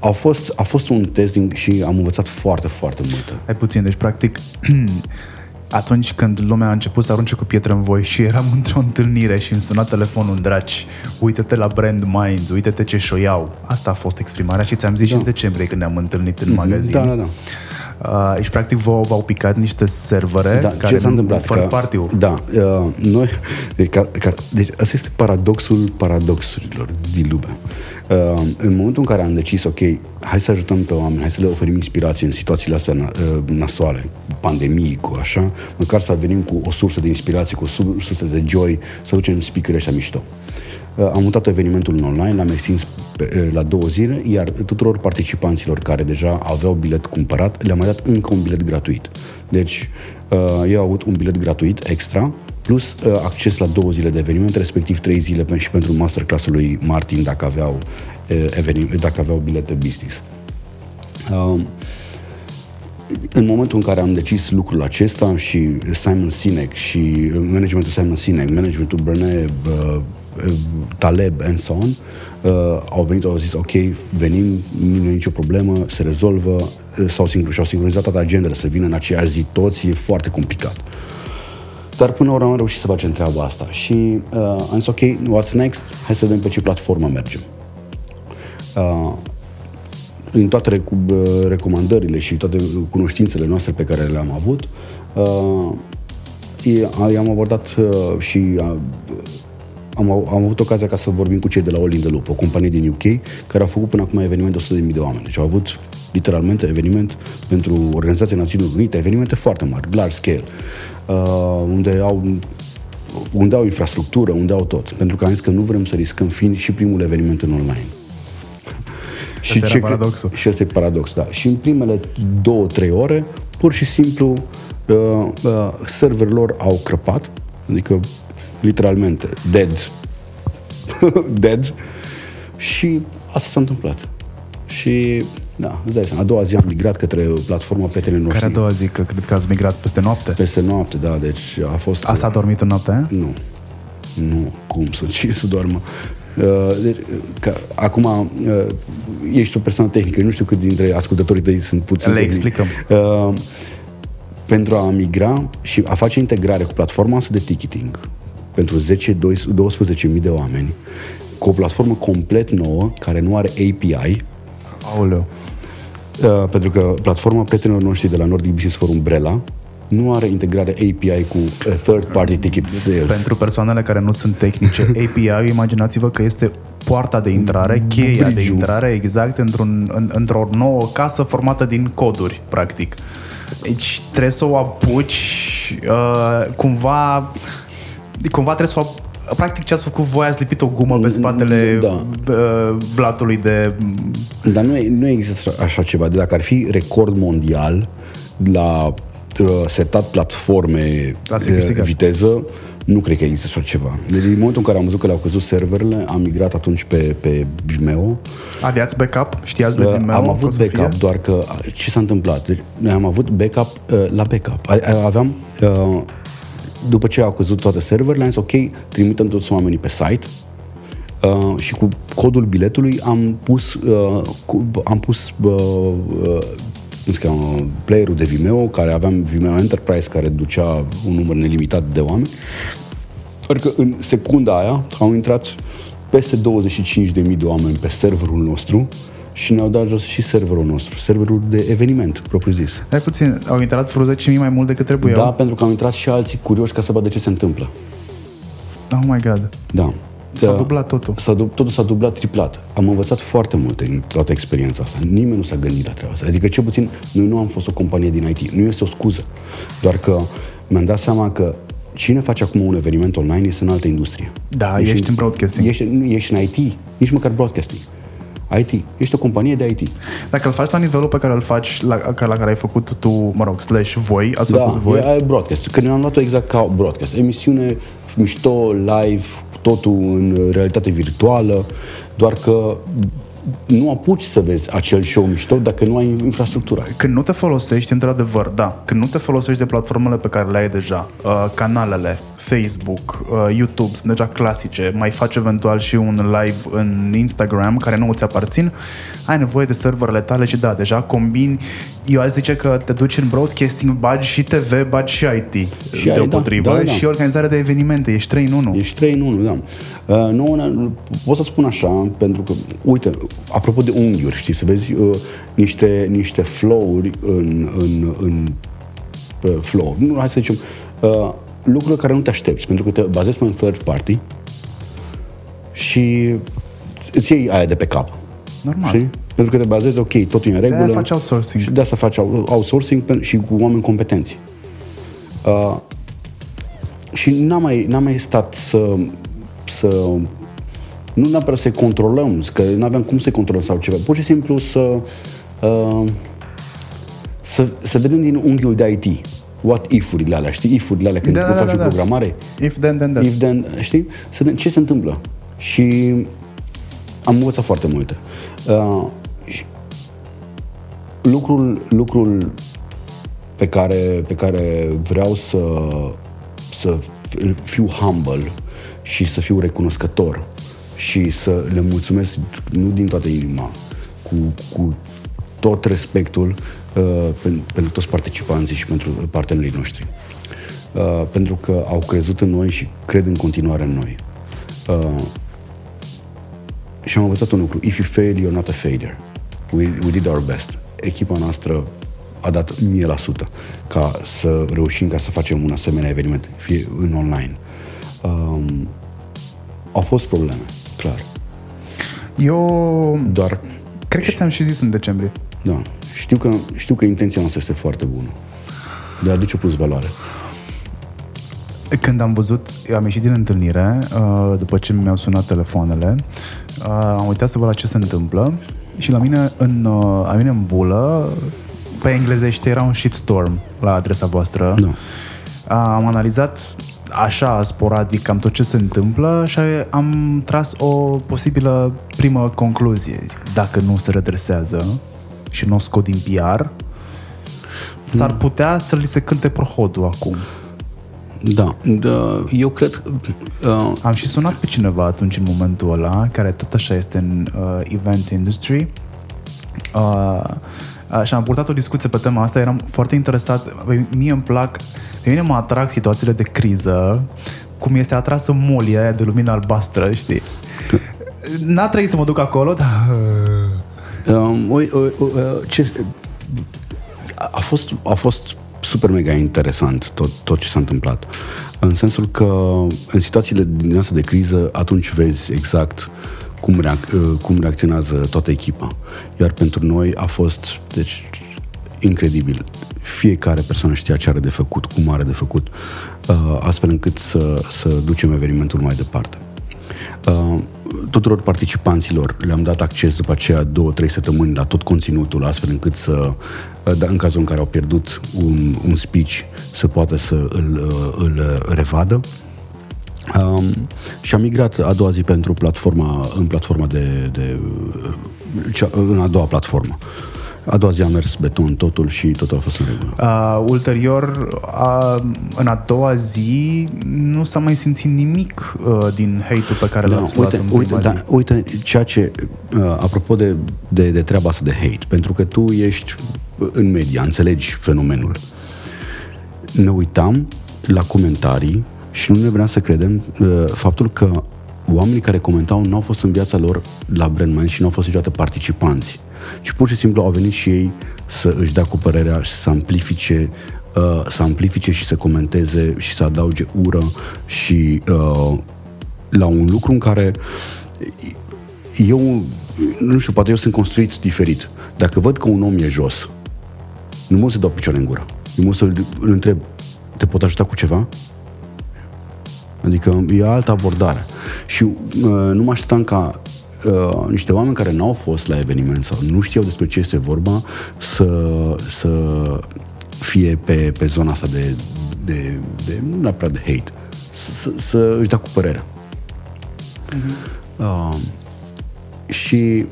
Speaker 3: A fost, a fost un testing și am învățat foarte, foarte multe.
Speaker 2: Ai puțin, deci practic *clears throat* atunci când lumea a început să arunce cu pietre în voi și eram *laughs* într-o întâlnire și îmi suna telefonul în draci, uite-te la Brand Minds, uite-te ce șoiau. Asta a fost exprimarea și ți-am zis da. în decembrie când ne-am întâlnit în mm-hmm. magazin.
Speaker 3: Da, da, da.
Speaker 2: Uh, și practic v-au picat niște servere da, care ce s-a întâmplat? Fără partiu.
Speaker 3: Da, uh, noi, deci, ca, ca, deci asta este paradoxul paradoxurilor din lume. Uh, în momentul în care am decis, ok, hai să ajutăm pe oameni, hai să le oferim inspirație în situațiile astea uh, nasoale, pandemii, cu așa, măcar să venim cu o sursă de inspirație, cu o sursă de joy, să ducem speaker ăștia mișto. Uh, am mutat evenimentul în online, l-am extins pe, uh, la două zile, iar tuturor participanților care deja aveau bilet cumpărat, le-am mai dat încă un bilet gratuit. Deci, uh, eu au avut un bilet gratuit extra, plus uh, acces la două zile de eveniment, respectiv trei zile și pentru masterclass-ul lui Martin dacă aveau, uh, eveniment, dacă aveau bilete business. Uh, în momentul în care am decis lucrul acesta și Simon Sinek și managementul Simon Sinek, managementul Brené uh, Taleb and so on, uh, au venit, au zis, ok, venim, nu e nicio problemă, se rezolvă, uh, s-au sincronizat, și-au sincronizat toate agendele, să vină în aceeași zi toți, e foarte complicat. Dar până la urmă am reușit să facem treaba asta și uh, am zis, ok, what's next? Hai să vedem pe ce platformă mergem. Uh, în toate rec- uh, recomandările și toate cunoștințele noastre pe care le-am avut, uh, i-am abordat uh, și uh, am, am avut ocazia ca să vorbim cu cei de la All in the Loop, o companie din UK, care au făcut până acum eveniment de 100.000 de oameni. Deci au avut literalmente eveniment pentru Organizația Națiunilor Unite, evenimente foarte mari, large scale, uh, unde au unde au infrastructură, unde au tot. Pentru că am zis că nu vrem să riscăm fiind și primul eveniment în online.
Speaker 2: Și ce paradoxul.
Speaker 3: Și ăsta e paradox, da. Și în primele două, trei ore, pur și simplu, uh, uh, serverul lor au crăpat, adică literalmente, dead. *laughs* dead. Și asta s-a întâmplat. Și Da, îți dai seama. A doua zi am migrat către platforma prietenilor noștri.
Speaker 2: Care a doua zi? Că cred că ați migrat peste noapte.
Speaker 3: Peste noapte, da, deci a fost...
Speaker 2: Asta a dormit în noapte?
Speaker 3: Nu. Nu, cum să, *laughs* cine să doarmă? Uh, deci, că, acum uh, ești o persoană tehnică, nu știu cât dintre ascultătorii tăi sunt puțin
Speaker 2: Le
Speaker 3: tehnici.
Speaker 2: explicăm.
Speaker 3: Uh, pentru a migra și a face integrare cu platforma asta de ticketing pentru 10-12 mii de oameni, cu o platformă complet nouă, care nu are API,
Speaker 2: Aoleu.
Speaker 3: uh, pentru că platforma prietenilor noștri de la Nordic Business for Umbrella nu are integrare API cu uh, third party ticket sales.
Speaker 2: Pentru persoanele care nu sunt tehnice, *laughs* API, imaginați-vă că este poarta de intrare, cheia de
Speaker 3: Bridge-ul.
Speaker 2: intrare exact într-un, în, într-o nouă casă formată din coduri, practic. Deci trebuie să o apuci uh, cumva cumva trebuie să o ap- Practic ce ați făcut voi, ați lipit o gumă pe spatele
Speaker 3: Da.
Speaker 2: uh, blatului de...
Speaker 3: Dar nu, e- nu există așa ceva. De dacă ar fi record mondial la uh, setat platforme
Speaker 2: Lasă-i
Speaker 3: uh,
Speaker 2: câștigat.
Speaker 3: viteză, nu cred că există așa ceva. Deci în momentul în care am văzut că le-au căzut serverele, am migrat atunci pe, pe Vimeo.
Speaker 2: Aveați backup? Știați de
Speaker 3: Uh,
Speaker 2: Vimeo
Speaker 3: am
Speaker 2: că o
Speaker 3: avut
Speaker 2: să fie?
Speaker 3: backup, doar că uh, ce s-a întâmplat? Deci, noi am avut backup uh, la backup. A- a- Aveam, uh, după ce au căzut toate serverele, am zis ok, trimitem toți oamenii pe site uh, și cu codul biletului am pus, uh, cu, am pus uh, uh, cum se cheamă, playerul de Vimeo, care aveam Vimeo Enterprise, care ducea un număr nelimitat de oameni. Doar că în secunda aia au intrat peste 25.000 de oameni pe serverul nostru și ne-au dat jos și serverul nostru, serverul de eveniment, propriu zis.
Speaker 2: Hai puțin, au intrat vreo 10.000 mai mult decât trebuia.
Speaker 3: Da, pentru că au intrat și alții curioși ca să vadă ce se întâmplă.
Speaker 2: Oh my god.
Speaker 3: Da.
Speaker 2: S-a
Speaker 3: Da.
Speaker 2: dublat totul.
Speaker 3: S-a, du- totul s-a dublat triplat. Am învățat foarte multe în toată experiența asta. Nimeni nu s-a gândit la treaba asta. Adică, cel puțin, noi nu am fost o companie din IT. Nu este o scuză. Doar că mi-am dat seama că cine face acum un eveniment online este în altă industrie.
Speaker 2: Da, ești în broadcasting.
Speaker 3: Ești, nu, ești în IT, nici măcar broadcasting. IT. Ești o companie de IT.
Speaker 2: Dacă îl faci la nivelul pe care îl faci, la, ca- la care ai făcut tu, mă rog, slash voi, ați
Speaker 3: Da,
Speaker 2: făcut voi,
Speaker 3: e, e broadcast. Că noi am luat-o exact ca broadcast. Emisiune mișto, live, totul în realitate virtuală, doar că nu apuci să vezi acel show mișto dacă nu ai infrastructura.
Speaker 2: când nu te folosești, într-adevăr, da, când nu te folosești de platformele pe care le ai deja, uh, canalele, Facebook, uh, YouTube sunt deja clasice, mai faci eventual și un live în Instagram care nu îți aparțin, ai nevoie de serverele tale și da, deja combini, eu aș zice că te duci în broadcasting, bagi și TV, bagi și IT
Speaker 3: Și
Speaker 2: și
Speaker 3: ai, da,
Speaker 2: deopotrivă
Speaker 3: da, da.
Speaker 2: și organizarea de evenimente, ești 3 în 1.
Speaker 3: Ești 3 în 1, da. Uh, nouă ne- pot să spun așa, pentru că, uite, apropo de unghiuri, știi, să vezi uh, niște, niște flow-uri în, în, în uh, flow. Nu, hai să zicem, uh, lucruri care nu te aștepți, pentru că te bazezi pe un third party și îți iei aia de pe cap.
Speaker 2: Normal.
Speaker 3: Știi? Pentru că te bazezi, ok, totul e în regulă.
Speaker 2: De-aia faci outsourcing.
Speaker 3: Și de asta faci out- outsourcing pen- și cu oameni competenți. Uh, și n-am mai, n-am mai stat să, să nu neapărat să-i controlăm, că nu aveam cum să-i controlăm sau ceva, pur și simplu să uh, să, să vedem din unghiul de IT what if-urile alea, știi? If-urile alea când
Speaker 2: Da,
Speaker 3: da,
Speaker 2: da,
Speaker 3: faci
Speaker 2: da,
Speaker 3: o
Speaker 2: da.
Speaker 3: programare
Speaker 2: If then, then, then.
Speaker 3: if then, știi? Să vedem ce se întâmplă. Și am învățat foarte multe. Uh, și lucrul, lucrul pe care, pe care vreau să, să fiu humble și să fiu recunoscător și să le mulțumesc nu din toată inima, cu, cu tot respectul uh, pen, pentru toți participanții și pentru partenerii noștri. Uh, pentru că au crezut în noi și cred în continuare în noi. Uh, și am învățat un lucru. If you fail, you're not a failure. We, we did our best. Echipa noastră a dat 1000% ca să reușim ca să facem un asemenea eveniment, fie în online. Um, au fost probleme, clar.
Speaker 2: Eu
Speaker 3: Doar,
Speaker 2: cred că ți-am și zis în decembrie.
Speaker 3: da, știu că, știu că intenția noastră este foarte bună. De a aduce plus valoare.
Speaker 2: Când am văzut, am ieșit din întâlnire, uh, după ce mi-au sunat telefoanele, uh, am uitat să văd la ce se întâmplă și la mine în, uh, la mine în bulă, pe englezește era un shitstorm la adresa voastră.
Speaker 3: Da.
Speaker 2: Uh, Am analizat așa sporadic cam tot ce se întâmplă și am tras o posibilă primă concluzie. Zic, Dacă nu se redresează, și nu o scot din PR, s-ar putea să li se cânte prohodul acum.
Speaker 3: Da, da eu cred...
Speaker 2: Uh, Am și sunat pe cineva atunci în momentul ăla, care tot așa este în uh, event industry. Uh, uh, și am purtat o discuție pe tema asta, eram foarte interesat. Mie îmi plac, pe mine mă atrag situațiile de criză, cum este atrasă molia aia de lumină albastră, știi? N-a trebuit să mă duc acolo, dar...
Speaker 3: Um, oi, oi, oi, ce, a, fost, a fost super mega interesant tot, tot ce s-a întâmplat. În sensul că în situațiile din asta de criză, atunci vezi exact cum, reac- uh, cum reacționează toată echipa. Iar pentru noi a fost, deci, incredibil. Fiecare persoană știa ce are de făcut, cum are de făcut, uh, astfel încât să, să ducem evenimentul mai departe. Uh, tuturor participanților le-am dat acces după aceea două, trei săptămâni la tot conținutul, astfel încât să, da, în cazul în care au pierdut un, un speech, să poată să îl, îl revadă. Um, și am migrat a doua zi pentru platforma, în platforma de, de cea, în a doua platformă. Uh, a doua zi a mers beton totul și totul a fost în regulă.
Speaker 2: Uh, ulterior, uh, în a doua zi, nu s-a mai simțit nimic uh, din hate-ul pe care da, l-ați luat
Speaker 3: uite, în uite, da, uite, ceea ce, uh, apropo de, de, de treaba asta de hate, pentru că tu ești în media, înțelegi fenomenul. Ne uitam la comentarii și nu ne vrea să credem uh, faptul că oamenii care comentau nu au fost în viața lor la Brandman și nu au fost niciodată participanți ci pur și simplu au venit și ei să își dea cu părerea și să amplifice uh, să amplifice și să comenteze și să adauge ură și uh, la un lucru în care eu, nu știu, poate eu sunt construit diferit. Dacă văd că un om e jos, nu mă să dau picioare în gură. Eu mă să-l îl întreb, te pot ajuta cu ceva? Adică e altă abordare. Și uh, nu mă așteptam ca uh, niște oameni care n-au fost la eveniment sau nu știau despre ce este vorba să, să fie pe, pe zona asta de, de, de nu neapărat de hate, să, să își dea cu părerea. Uh-huh. Uh, și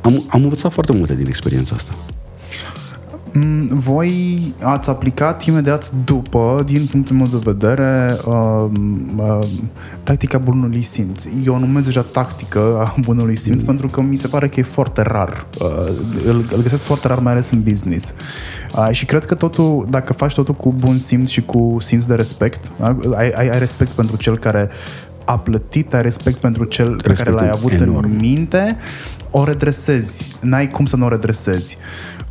Speaker 3: am, am învățat foarte multe din experiența asta.
Speaker 2: Mm, voi ați aplicat imediat după, din punctul meu de vedere, uh, uh, tactica bunului simț. Eu o numesc deja tactică a bunului simț mm. pentru că mi se pare că e foarte rar. Uh, îl, îl găsesc foarte rar, mai ales în business. Uh, și cred că totul, dacă faci totul cu bun simț și cu simț de respect, uh, ai, ai, ai respect pentru cel care a plătit, ai respect pentru cel Respectul pe care l-ai avut enorm. în minte, o redresezi. N-ai cum să nu o redresezi.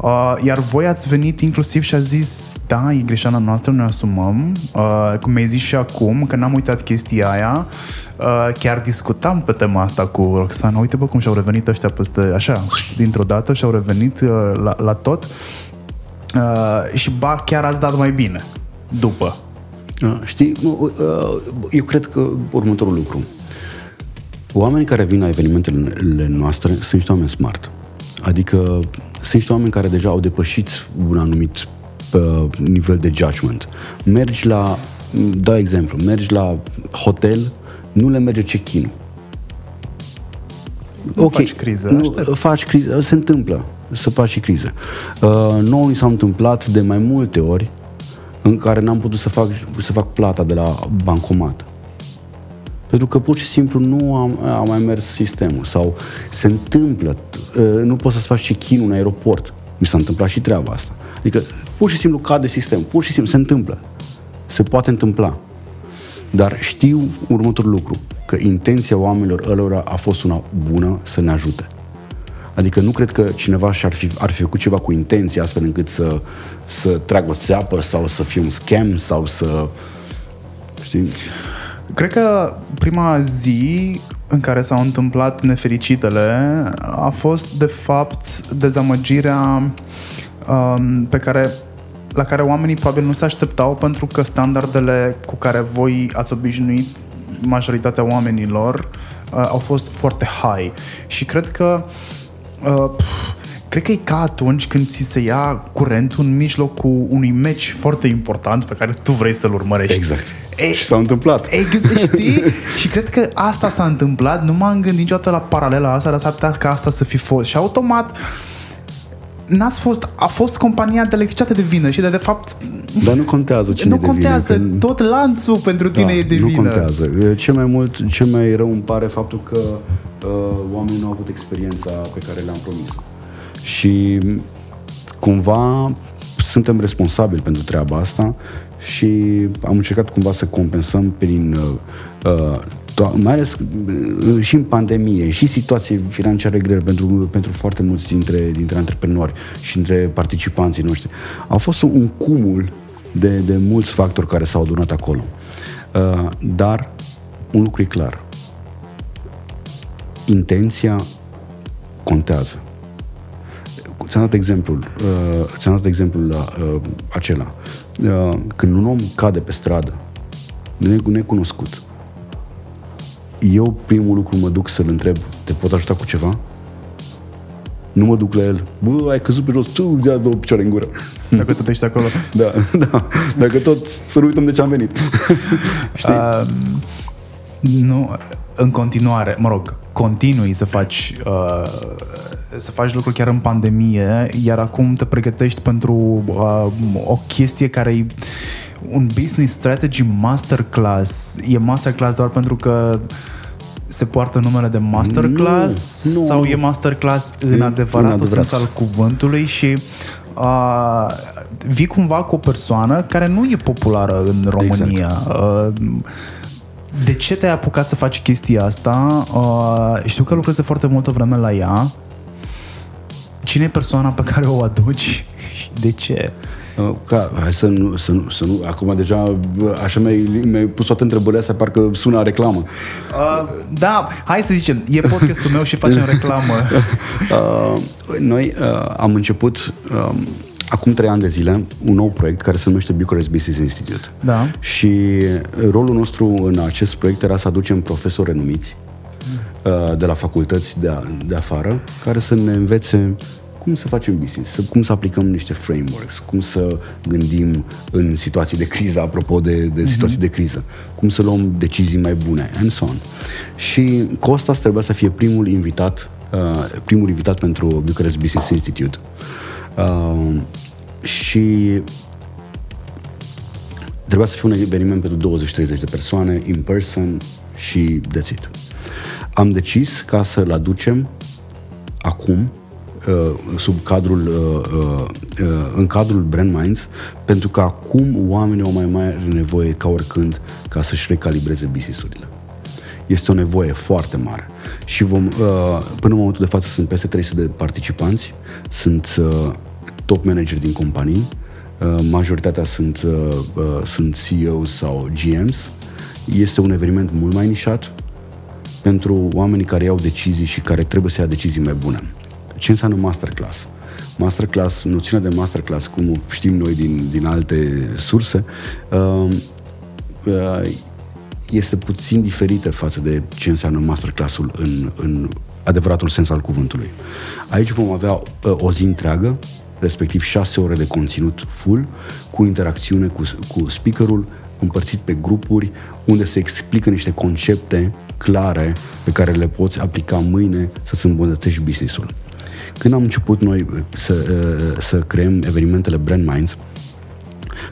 Speaker 2: Uh, iar voi ați venit inclusiv și a zis, da, e greșeala noastră, noi asumăm. Uh, cum mi-ai zis și acum, că n-am uitat chestia aia. Uh, chiar discutam pe tema asta cu Roxana. Uite, bă, cum și-au revenit ăștia peste, așa, dintr-o dată și-au revenit uh, la, la tot. Uh, și ba, chiar ați dat mai bine după.
Speaker 3: Uh, știi, uh, eu cred că următorul lucru. Oamenii care vin la evenimentele noastre sunt niște oameni smart. Adică sunt niște oameni care deja au depășit un anumit uh, nivel de judgment. Mergi la, da exemplu, mergi la hotel, nu le merge check-in.
Speaker 2: Nu okay, faci criză, nu,
Speaker 3: faci criză, se întâmplă să faci și criză. Uh, nouă ni s-a întâmplat de mai multe ori în care n-am putut să fac, să fac plata de la bancomat. Pentru că pur și simplu nu am, am mai mers sistemul. Sau se întâmplă, ă, nu poți să-ți faci check-in în aeroport. Mi s-a întâmplat și treaba asta. Adică pur și simplu cade sistem, pur și simplu se întâmplă. Se poate întâmpla. Dar știu următorul lucru, că intenția oamenilor ălora a fost una bună să ne ajute. Adică nu cred că cineva și-ar fi, ar fi făcut ceva cu intenție astfel încât să, să tragă o țeapă sau să fie un scam sau să... Știi?
Speaker 2: Cred că prima zi în care s-au întâmplat nefericitele a fost, de fapt, dezamăgirea um, pe care la care oamenii probabil nu se așteptau pentru că standardele cu care voi ați obișnuit majoritatea oamenilor uh, au fost foarte high. Și cred că uh, cred că e ca atunci când ți se ia curentul în mijlocul unui meci foarte important pe care tu vrei să-l urmărești.
Speaker 3: Exact. E, și s-a întâmplat.
Speaker 2: Exact, știi? *laughs* și cred că asta s-a întâmplat. Nu m-am gândit niciodată la paralela asta, dar s-ar putea ca asta să fi fost. Și automat n-ați fost, a fost compania de electricitate de vină și de, de fapt...
Speaker 3: Dar nu contează cine
Speaker 2: Nu
Speaker 3: e de vină,
Speaker 2: contează,
Speaker 3: că-
Speaker 2: tot lanțul pentru tine
Speaker 3: da,
Speaker 2: e de
Speaker 3: nu
Speaker 2: vină.
Speaker 3: contează. Cel mai mult, cel mai rău îmi pare faptul că uh, oamenii nu au avut experiența pe care le-am promis-o. Și cumva suntem responsabili pentru treaba asta și am încercat cumva să compensăm prin uh, uh, to- mai ales uh, și în pandemie și situații financiare grele pentru, pentru foarte mulți dintre, dintre antreprenori și dintre participanții noștri. A fost un, un cumul de, de mulți factori care s-au adunat acolo. Uh, dar un lucru e clar. Intenția contează. Ți-am dat exemplul, uh, ți-am dat exemplul la uh, acela. Uh, când un om cade pe stradă, ne- necunoscut, eu primul lucru mă duc să-l întreb, te pot ajuta cu ceva? Nu mă duc la el, bă, ai căzut pe jos, tu ia două picioare în gură. *laughs*
Speaker 2: Dacă tot ești acolo.
Speaker 3: Da, *laughs* da. Dacă tot să nu uităm de ce am venit. Știi? *laughs*
Speaker 2: Uh, nu, în continuare, mă rog, continui să faci uh, să faci lucruri chiar în pandemie, iar acum te pregătești pentru uh, o chestie care e un business strategy masterclass. E masterclass doar pentru că se poartă numele de masterclass
Speaker 3: Nu, nu.
Speaker 2: sau e masterclass în
Speaker 3: În-
Speaker 2: adevăratul
Speaker 3: în adevărat.
Speaker 2: sens al cuvântului și uh, vii cumva cu o persoană care nu e populară în România. Uh, de ce te-ai apucat să faci chestia asta? Uh, știu că lucrezi de foarte multă vreme la ea. Cine e persoana pe care o aduci *laughs* și de ce?
Speaker 3: Uh, Ca, hai să nu, să nu, să nu, acum deja bă, așa mi-ai, mi-ai pus toate întrebările astea, parcă sună a reclamă.
Speaker 2: Uh, da, hai să zicem, e podcastul meu și facem *laughs* reclamă.
Speaker 3: Uh, noi uh, am început uh, acum trei ani de zile un nou proiect care se numește Bucharest Business Institute.
Speaker 2: Da.
Speaker 3: Și rolul nostru în acest proiect era să aducem profesori renumiți uh, de la facultăți de, a, de afară care să ne învețe cum să facem business, să, cum să aplicăm niște frameworks, cum să gândim în situații de criză, apropo de, de situații de criză, cum să luăm decizii mai bune, and so on. Și Costas trebuia să fie primul invitat, uh, primul invitat pentru Bucharest Business Institute. Uh, și trebuia să fie un eveniment pentru 20-30 de persoane, in person și that's it. Am decis ca să-l aducem acum uh, sub cadrul uh, uh, uh, în cadrul Brand Minds pentru că acum oamenii au mai mare nevoie ca oricând ca să-și recalibreze business-urile. Este o nevoie foarte mare. Și vom, uh, până în momentul de față sunt peste 300 de participanți, sunt uh, top manageri din companii, uh, majoritatea sunt, uh, uh, sunt CEOs sau GMs. Este un eveniment mult mai nișat pentru oamenii care iau decizii și care trebuie să ia decizii mai bune. Ce înseamnă masterclass? Masterclass, noțiunea de masterclass, cum o știm noi din, din alte surse, uh, uh, este puțin diferită față de ce înseamnă masterclassul în, în adevăratul sens al cuvântului. Aici vom avea uh, o zi întreagă, respectiv șase ore de conținut full, cu interacțiune cu, cu speakerul, împărțit pe grupuri, unde se explică niște concepte clare pe care le poți aplica mâine să-ți îmbunătățești business-ul. Când am început noi uh, să, uh, să creăm evenimentele Brand Minds,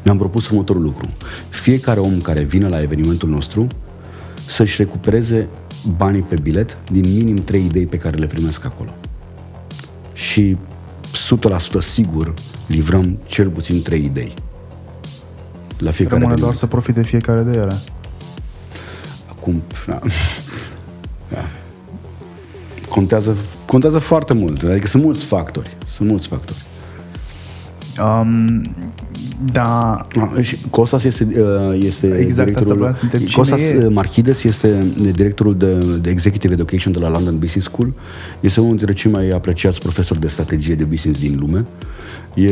Speaker 3: mi-am propus următorul lucru. Fiecare om care vine la evenimentul nostru să-și recupereze banii pe bilet din minim 3 idei pe care le primesc acolo. Și 100% sigur livrăm cel puțin 3 idei. La fiecare
Speaker 2: Rămâne doar
Speaker 3: eveniment.
Speaker 2: să profite fiecare de ele.
Speaker 3: Acum, na, da. contează, contează foarte mult. Adică sunt mulți factori. Sunt mulți factori.
Speaker 2: Um, da,
Speaker 3: Ah, și Costas este, uh, este
Speaker 2: Exact, asta
Speaker 3: directorul...
Speaker 2: vreau să întreb. Cine
Speaker 3: Costas
Speaker 2: e?
Speaker 3: uh, Marchides este directorul de, de Executive Education de la London Business School. Este unul dintre cei mai apreciați profesori de strategie de business din lume. E,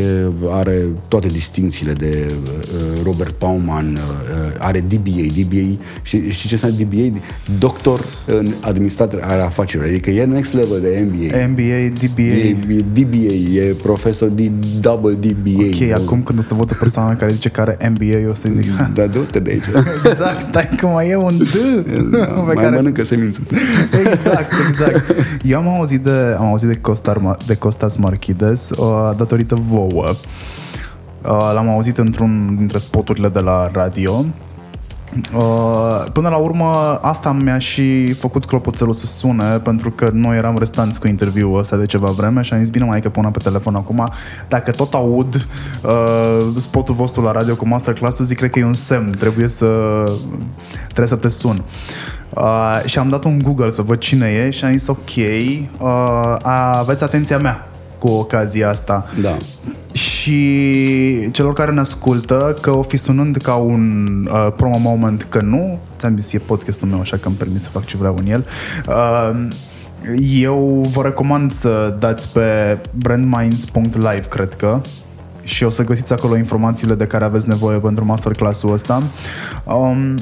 Speaker 3: are toate distințiile de uh, Robert Pauman, uh, are DBA. DBA, știi, știi ce înseamnă DBA? Doctor în administrație ale afacerilor. Adică e next level de MBA.
Speaker 2: MBA, DBA.
Speaker 3: E, e DBA, e profesor de double DBA.
Speaker 2: Ok, acum când o să văd o persoană care zice că are MBA, eu o să zic...
Speaker 3: Da, du-te de aici.
Speaker 2: exact, stai că mai e un D *laughs*
Speaker 3: da, pe mai care... mănâncă semință.
Speaker 2: exact, exact. Eu am auzit de, am auzit de, Costar, de Costas Marchides uh, datorită vouă. Uh, l-am auzit într-un dintre spoturile de la radio Uh, până la urmă, asta mi-a și făcut clopoțelul să sune, pentru că noi eram restanți cu interviul ăsta de ceva vreme și am zis, bine mai că pun pe telefon acum, dacă tot aud uh, spotul vostru la radio cu masterclass-ul, zic, cred că e un semn, trebuie să, trebuie să te sun. Uh, și am dat un Google să văd cine e și am zis, ok, uh, aveți atenția mea cu ocazia asta.
Speaker 3: Da
Speaker 2: și celor care ne ascultă că o fi sunând ca un uh, promo moment că nu, ți-am zis, e podcastul meu, așa că îmi permit să fac ce vreau în el. Uh, eu vă recomand să dați pe brandminds.live, cred că, și o să găsiți acolo informațiile de care aveți nevoie pentru masterclass-ul ăsta. Um,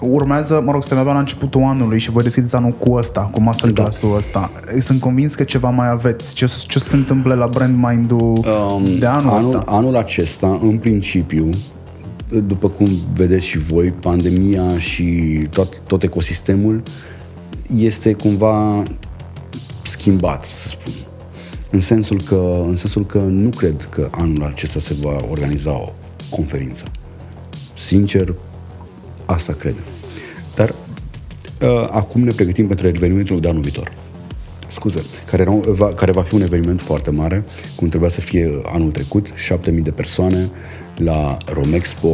Speaker 2: urmează, mă rog, suntem abia la începutul anului și voi deschideți anul cu ăsta, cu masterclass-ul da. ăsta. Sunt convins că ceva mai aveți. Ce, ce se întâmplă la Brand Mind-ul um, de anul, anul ăsta?
Speaker 3: Anul acesta, în principiu, după cum vedeți și voi, pandemia și tot, tot ecosistemul este cumva schimbat, să spun. În sensul, că, în sensul că nu cred că anul acesta se va organiza o conferință. Sincer, Asta cred. Dar uh, acum ne pregătim pentru evenimentul de anul viitor. Scuze, care, era, va, care va fi un eveniment foarte mare, cum trebuia să fie anul trecut, 7000 de persoane la Romexpo,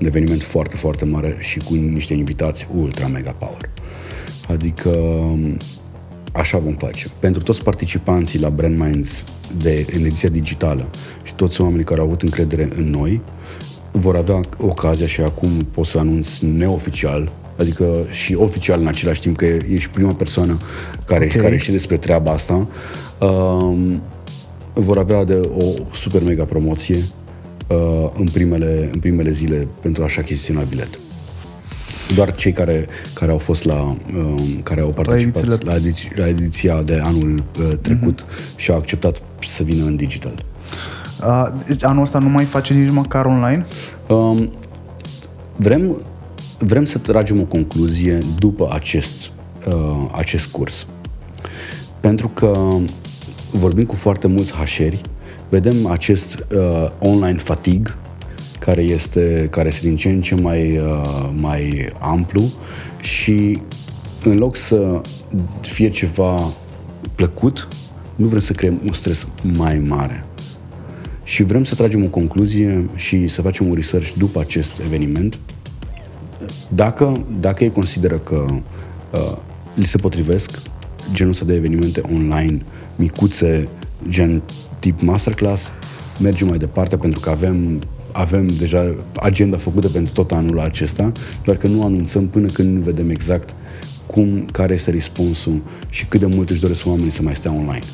Speaker 3: un eveniment foarte, foarte mare și cu niște invitați ultra mega power. Adică așa vom face. Pentru toți participanții la Brand Minds de în ediția digitală și toți oamenii care au avut încredere în noi, vor avea ocazia și acum pot să anunț neoficial, adică și oficial în același timp că ești prima persoană care, okay. care știe despre treaba asta, um, vor avea de o super mega promoție uh, în, primele, în primele zile pentru a-și achiziționa bilet. Doar cei care, care au fost la, um, care au participat la, la, ediția, la ediția de anul uh, trecut uh-huh. și au acceptat să vină în digital.
Speaker 2: Uh, deci anul ăsta nu mai face nici măcar online? Um,
Speaker 3: vrem, vrem să tragem o concluzie după acest, uh, acest curs. Pentru că vorbim cu foarte mulți hașeri, vedem acest uh, online fatig care este, care este din ce în ce mai, uh, mai amplu și în loc să fie ceva plăcut, nu vrem să creăm un stres mai mare și vrem să tragem o concluzie și să facem un research după acest eveniment. Dacă, dacă ei consideră că uh, li se potrivesc genul ăsta de evenimente online, micuțe, gen tip masterclass, mergem mai departe pentru că avem avem deja agenda făcută pentru tot anul acesta, doar că nu anunțăm până când nu vedem exact cum, care este răspunsul și cât de mult își doresc oamenii să mai stea online.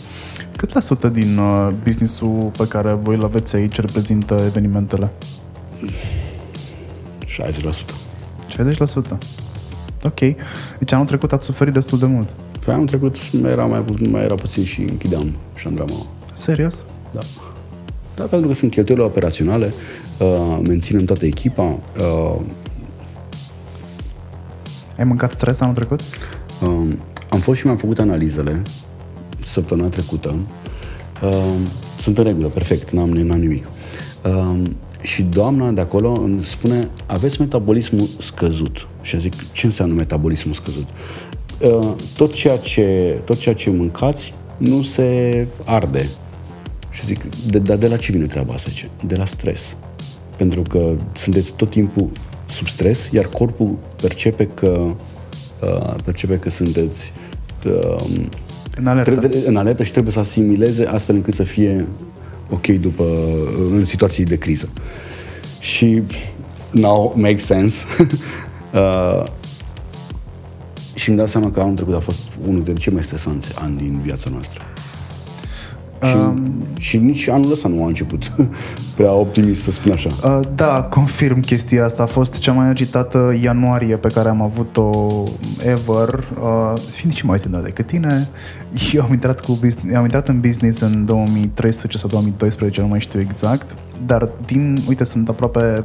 Speaker 2: Cât la sută din uh, businessul pe care voi îl aveți aici reprezintă evenimentele?
Speaker 3: 60%.
Speaker 2: 60%. Ok. Deci anul trecut ați suferit destul de mult.
Speaker 3: Păi anul trecut era mai, mai era puțin și închideam șandrama.
Speaker 2: Serios?
Speaker 3: Da. Da, pentru că sunt cheltuielile operaționale, uh, menținem toată echipa. Uh,
Speaker 2: Ai mâncat stres anul trecut?
Speaker 3: Uh, am fost și mi-am făcut analizele săptămâna trecută. Uh, sunt în regulă, perfect, n-am, n-am nimic. Uh, și doamna de acolo îmi spune, aveți metabolismul scăzut. Și zic, ce înseamnă metabolismul scăzut? Uh, tot, ceea ce, tot ceea ce mâncați nu se arde. Și zic, de, dar de la ce vine treaba asta? De la stres. Pentru că sunteți tot timpul sub stres, iar corpul percepe că uh, percepe că sunteți uh,
Speaker 2: în alertă.
Speaker 3: Trebuie, în alertă și trebuie să asimileze astfel încât să fie ok după, în situații de criză. Și now make sense. *laughs* uh, și îmi dau seama că anul trecut a fost unul dintre cei mai stresanți ani din viața noastră. Și, um, și nici anul ăsta nu a început *laughs* prea optimist, să spun așa.
Speaker 2: Uh, da, confirm chestia asta. A fost cea mai agitată ianuarie pe care am avut-o ever. Uh, fiind și mai tânăr decât tine, *laughs* eu am intrat, cu business, am intrat în business în 2013 sau 2012, nu mai știu exact. dar din, uite, sunt aproape,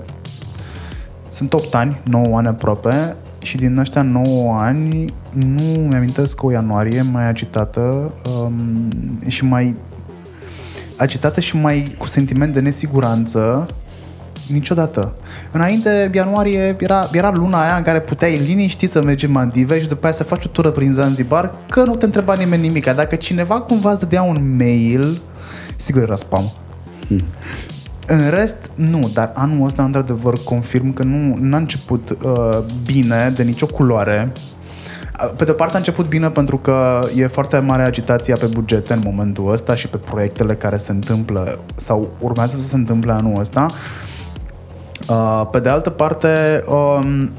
Speaker 2: sunt 8 ani, 9 ani aproape, și din ăștia 9 ani nu mi-amintesc o ianuarie mai agitată um, și mai agitată și mai cu sentiment de nesiguranță niciodată. Înainte, ianuarie, era, era luna aia în care puteai liniști să mergi în Maldive și după aia să faci o tură prin Zanzibar, că nu te întreba nimeni nimic. Dacă cineva cumva îți dădea un mail, sigur era spam. Hmm. În rest, nu, dar anul ăsta, într-adevăr, confirm că nu n-a început uh, bine de nicio culoare. Pe de o parte a început bine pentru că e foarte mare agitația pe bugete în momentul ăsta și pe proiectele care se întâmplă sau urmează să se întâmple anul ăsta. Uh, pe de altă parte, um,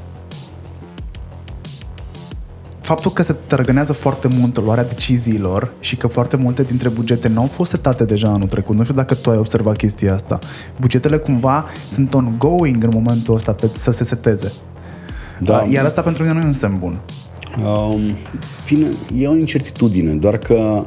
Speaker 2: faptul că se tărgânează foarte mult luarea deciziilor și că foarte multe dintre bugete nu au fost setate deja anul trecut. Nu știu dacă tu ai observat chestia asta. Bugetele cumva sunt ongoing în momentul ăsta pe să se seteze. Da. Iar asta pentru mine nu e un semn bun.
Speaker 3: Um, bine, e o incertitudine, doar că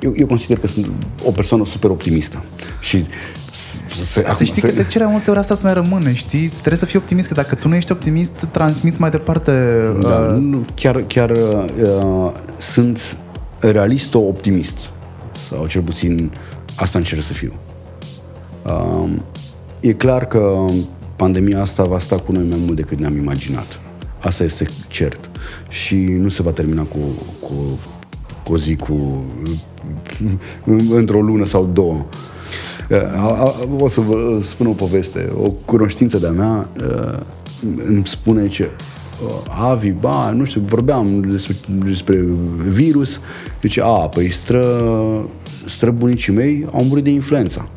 Speaker 3: eu, eu consider că sunt o persoană super optimistă și
Speaker 2: să, să știi să... că de cele multe ori asta să mai rămâne, știi? Trebuie să fii optimist, că dacă tu nu ești optimist, transmiți mai departe.
Speaker 3: Da, uh... nu, chiar, chiar uh, sunt realist-optimist. Sau cel puțin asta încerc să fiu. Uh, e clar că pandemia asta va sta cu noi mai mult decât ne-am imaginat. Asta este cert. Și nu se va termina cu, cu, cu o zi, cu într-o lună sau două. O să vă spun o poveste. O cunoștință de-a mea îmi spune ce Avi, ba, nu știu, vorbeam despre, despre virus. Zice, a, păi stră, străbunicii mei au murit de influența.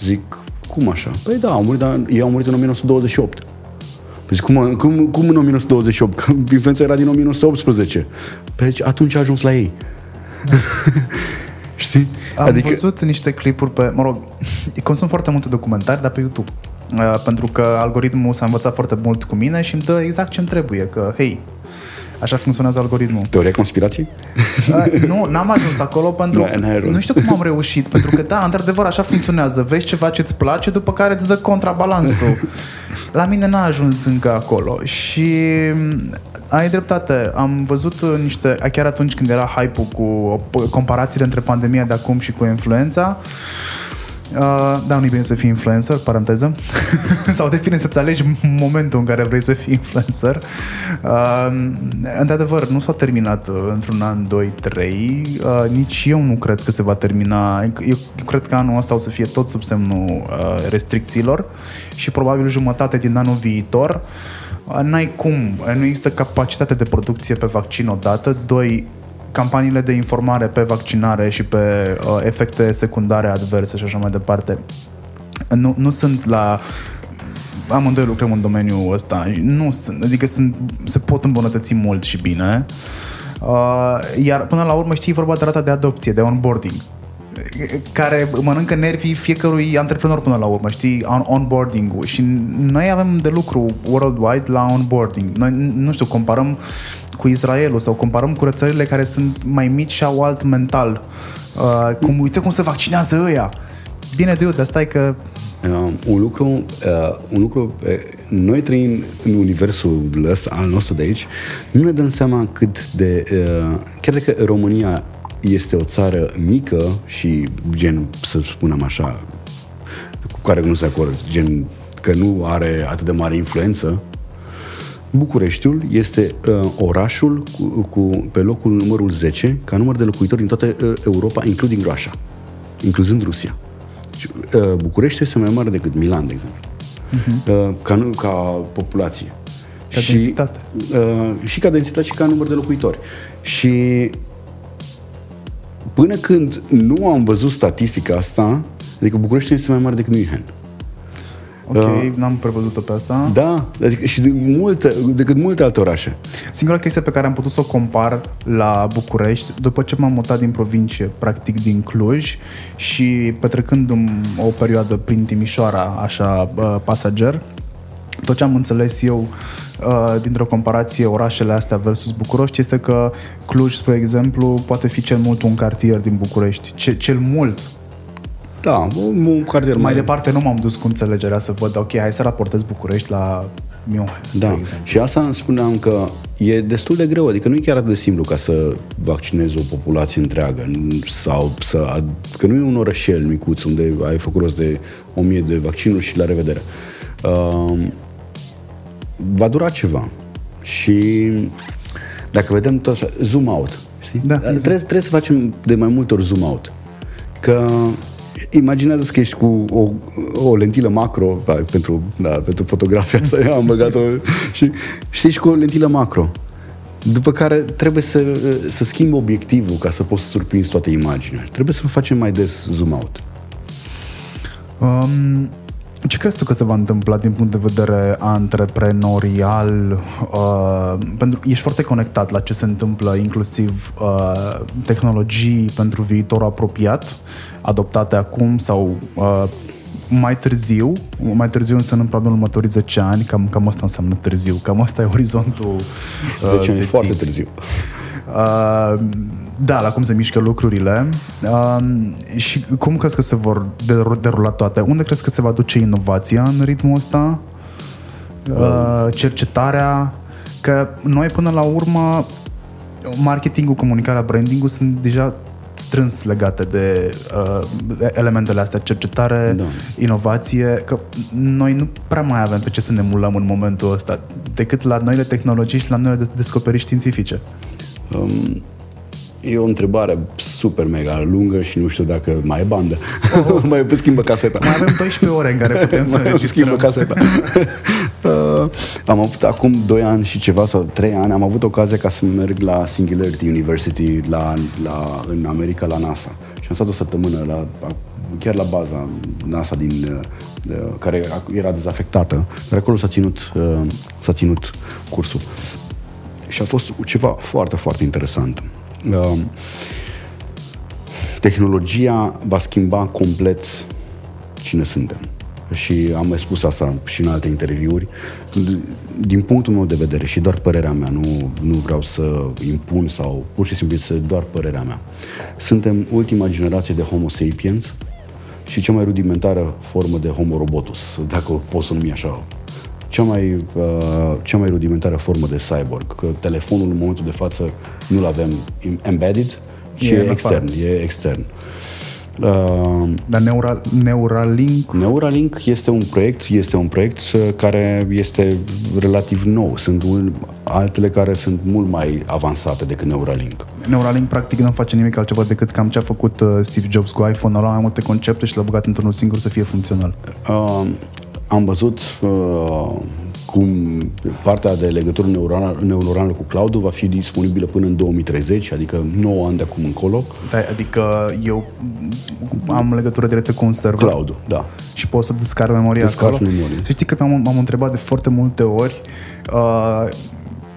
Speaker 3: Zic, cum așa? Păi da, au murit, dar ei au murit în 1928. Păi zic, cum, cum, cum în 1928? Că influența era din 1918. Păi atunci a ajuns la ei. *laughs* Știi?
Speaker 2: Am adică... văzut niște clipuri pe, mă rog, *laughs* consum foarte multe documentari, dar pe YouTube. Uh, pentru că algoritmul s-a învățat foarte mult cu mine și îmi dă exact ce-mi trebuie, că, hei, Așa funcționează algoritmul.
Speaker 3: Teoria conspirației?
Speaker 2: Uh, nu, n-am ajuns acolo pentru... că nu știu cum am reușit, pentru că, da, într-adevăr, așa funcționează. Vezi ceva ce-ți place, după care îți dă contrabalansul. La mine n-a ajuns încă acolo și ai dreptate. Am văzut niște, chiar atunci când era hype-ul cu comparațiile între pandemia de acum și cu influența, Uh, da, nu e bine să fii influencer, paranteză. *laughs* Sau depinde să-ți alegi momentul în care vrei să fii influencer. Uh, într-adevăr, nu s-a terminat uh, într-un an, 2, 3. Uh, nici eu nu cred că se va termina. Eu, eu cred că anul ăsta o să fie tot sub semnul uh, restricțiilor și probabil jumătate din anul viitor N-ai cum, nu există capacitate de producție pe vaccin odată. Doi, campaniile de informare pe vaccinare și pe uh, efecte secundare adverse și așa mai departe. Nu, nu sunt la amândoi lucrăm în domeniul ăsta. Nu sunt, adică sunt, se pot îmbunătăți mult și bine. Uh, iar până la urmă știi vorba de rata de adopție, de onboarding care mănâncă nervii fiecărui antreprenor până la urmă, știi, on onboarding-ul și noi avem de lucru worldwide la onboarding. Noi, nu știu, comparăm cu Israelul sau comparăm cu țările care sunt mai mici și au alt mental. Uh, cum, uite cum se vaccinează ăia. Bine, de dar stai că
Speaker 3: Uh, un lucru, uh, un lucru uh, noi trăim în universul ăsta, al nostru de aici, nu ne dăm seama cât de, uh, chiar dacă România este o țară mică și gen, să spunem așa, cu care nu se acord, gen că nu are atât de mare influență, Bucureștiul este uh, orașul cu, cu, pe locul numărul 10 ca număr de locuitori din toată uh, Europa, including Russia, incluzând Rusia. Uh, București este mai mare decât Milan, de exemplu, uh-huh. uh, ca, ca populație.
Speaker 2: Ca și, densitate.
Speaker 3: Uh, și ca densitate și ca număr de locuitori. Și până când nu am văzut statistica asta, adică București este mai mare decât München.
Speaker 2: Ok, uh, n-am prevăzut-o pe asta.
Speaker 3: Da, adică și de multe, decât multe alte orașe.
Speaker 2: Singura chestie pe care am putut să o compar la București, după ce m-am mutat din provincie, practic din Cluj, și petrecând o perioadă prin Timișoara, așa, pasager, tot ce am înțeles eu uh, dintr-o comparație orașele astea versus București este că Cluj, spre exemplu, poate fi cel mult un cartier din București. Ce, cel mult
Speaker 3: Da, un, un cartier
Speaker 2: mai... Mai departe nu m-am dus cu înțelegerea să văd, ok, hai să raportez București la Miu,
Speaker 3: da.
Speaker 2: exemplu.
Speaker 3: Și asta îmi spuneam că e destul de greu, adică nu e chiar atât de simplu ca să vaccinezi o populație întreagă sau să, că nu e un orășel micuț unde ai făcut rost de o mie de vaccinuri și la revedere. Uh, va dura ceva. Și dacă vedem tot așa, zoom out. Știi?
Speaker 2: Da, exact.
Speaker 3: trebuie, trebuie să facem de mai multe ori zoom out. Că imaginează că ești cu o, o lentilă macro da, pentru, da, pentru fotografia asta, eu *laughs* am băgat-o și știi, cu o lentilă macro. După care trebuie să, să schimbi obiectivul ca să poți să surprinzi toate imaginile. Trebuie să facem mai des zoom out.
Speaker 2: Um, ce crezi tu că se va întâmpla din punct de vedere antreprenorial? Uh, pentru ești foarte conectat la ce se întâmplă, inclusiv uh, tehnologii pentru viitor apropiat, adoptate acum sau uh, mai târziu, mai târziu înseamnă probabil următorii 10 ani, cam, cam asta înseamnă târziu, cam asta e orizontul.
Speaker 3: Uh, 10 ani foarte timp. târziu.
Speaker 2: Uh, da, la cum se mișcă lucrurile uh, și cum crezi că se vor derula toate? Unde crezi că se va duce inovația în ritmul ăsta? Uh, cercetarea? Că noi până la urmă marketingul, comunicarea, brandingul sunt deja strâns legate de uh, elementele astea, cercetare, da. inovație, că noi nu prea mai avem pe ce să ne mulăm în momentul ăsta, decât la noile tehnologii și la noile descoperiri științifice. Um,
Speaker 3: E o întrebare super mega lungă și nu știu dacă mai e bandă. Oh. *laughs* mai schimbă caseta.
Speaker 2: Mai avem 12 ore în care putem să *laughs*
Speaker 3: mai schimbă caseta. *laughs* uh, am avut acum 2 ani și ceva sau 3 ani am avut ocazia ca să merg la Singularity University la, la, în America la NASA. Și am stat o săptămână la, chiar la baza NASA din, de, care era dezafectată, dar acolo s-a ținut, uh, s-a ținut cursul. Și a fost ceva foarte, foarte interesant. Um, tehnologia va schimba complet cine suntem. Și am mai spus asta și în alte interviuri. Din punctul meu de vedere și doar părerea mea, nu, nu vreau să impun sau pur și simplu este doar părerea mea. Suntem ultima generație de Homo sapiens și cea mai rudimentară formă de Homo robotus, dacă pot să numi așa cea mai, uh, cea mai rudimentară formă de cyborg. Că telefonul în momentul de față nu-l avem embedded, ci e, e extern. E extern.
Speaker 2: Uh, Dar Neural, Neuralink?
Speaker 3: Neuralink este un proiect, este un proiect uh, care este relativ nou. Sunt altele care sunt mult mai avansate decât Neuralink.
Speaker 2: Neuralink practic nu face nimic altceva decât cam ce a făcut uh, Steve Jobs cu iPhone, a luat mai multe concepte și le-a băgat într-unul singur să fie funcțional. Uh,
Speaker 3: am văzut uh, cum partea de legătură neuronală, neuronală cu cloud va fi disponibilă până în 2030, adică 9 ani de acum încolo.
Speaker 2: Da, adică eu am legătură directă cu un server.
Speaker 3: Cloud, da.
Speaker 2: Și pot să descarc memoria
Speaker 3: Descarci acolo. memorie.
Speaker 2: Să știi că m-am, m-am întrebat de foarte multe ori uh,